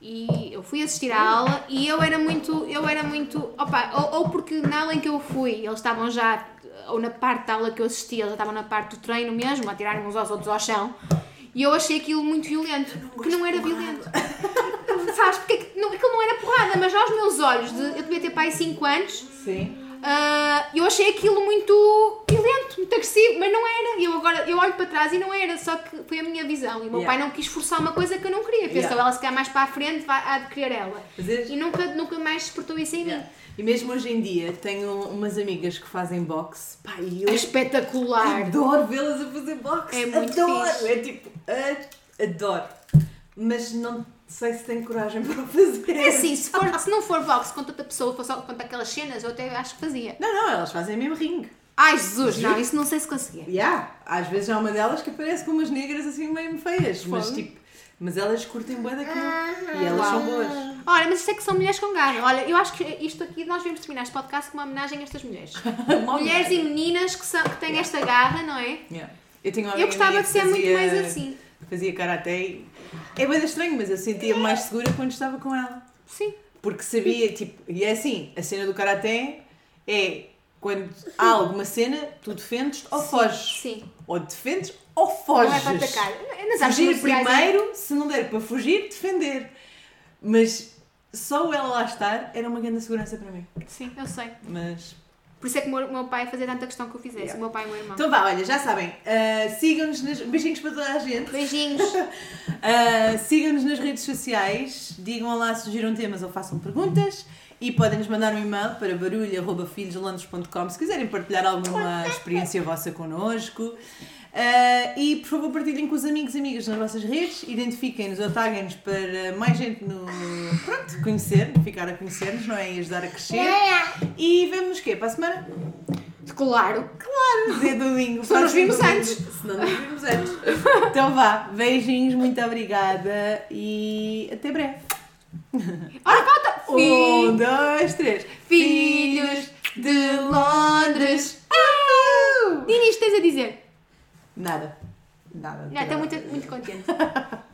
E eu fui assistir à aula e eu era muito, eu era muito, opa, ou, ou porque na aula em que eu fui, eles estavam já, ou na parte da aula que eu assisti, eles já estavam na parte do treino mesmo, a tirarem uns aos outros ao chão, e eu achei aquilo muito violento, que não era violento. Sabes, porque não, aquilo não era porrada, mas aos meus olhos, de, eu devia ter pai 5 anos, Sim. ah, eu achei aquilo muito violento, muito agressivo, mas não era. Eu agora eu olho para trás e não era, só que foi a minha visão. E o meu Yeah. pai não quis forçar uma coisa que eu não queria. Pensou, Yeah. ela se calhar mais para a frente vai, há de querer ela. Mas E nunca, nunca mais despertou isso em mim. E mesmo hoje em dia tenho umas amigas que fazem boxe. Pá, e É eu espetacular. adoro vê-las a fazer boxe. É muito adoro. fixe. É tipo, adoro. Mas não sei se tenho coragem para fazer. É assim, se, for, se não for boxe com outra pessoa, for só com aquelas cenas, eu até acho que fazia. Não, não, elas fazem mesmo ringue. Ai Jesus, não, isso não sei se conseguia. Yeah. Às vezes há uma delas que aparece com umas negras assim meio feias, mas tipo, mas elas curtem bué daquilo e elas são boas. Olha, mas isto é que são mulheres com garra. Olha, eu acho que isto aqui, nós devemos terminar este podcast com uma homenagem a estas mulheres. Mulheres e meninas que, são, que têm esta garra, não é? Yeah. Eu, tinha Eu gostava de ser muito fazia- mais assim. Fazia karaté e... É bem estranho, mas eu sentia mais segura quando estava com ela. Sim. Porque sabia, tipo, e é assim, a cena do karaté é quando há alguma cena, tu defendes ou foges. Sim. Ou defendes ou foges. Não é para atacar. Artes Fugir marciais, primeiro, se não der para fugir, defender. Mas só ela lá estar era uma grande segurança para mim. Sim, eu sei. Mas. Por isso é que o meu, o meu pai fazia tanta questão que eu fizesse. Yeah. O meu pai e o meu irmão. Então vá, olha, já sabem, ah, sigam-nos nas. Beijinhos para toda a gente. Beijinhos. Ah, sigam-nos nas redes sociais, digam lá se surgiram temas ou façam perguntas e podem nos mandar um e-mail para barulho.filhoslandros.com se quiserem partilhar alguma experiência vossa connosco. Ah, e por favor partilhem com os amigos e amigas nas vossas redes, identifiquem-nos ou taguem-nos para mais gente no, pronto, conhecer, ficar a conhecer-nos, não é? E ajudar a crescer. E vemos o quê? Para a semana? Claro. Claro, dia domingo. Se não nos vimos antes. Se não nos vimos antes. Então vá, beijinhos, muito obrigada e até breve. Ora, falta. Um, dois, três. Filhos de Londres. Dinis, tens a dizer? Nada. Nada. Não, é, estou tá muito, muito contente.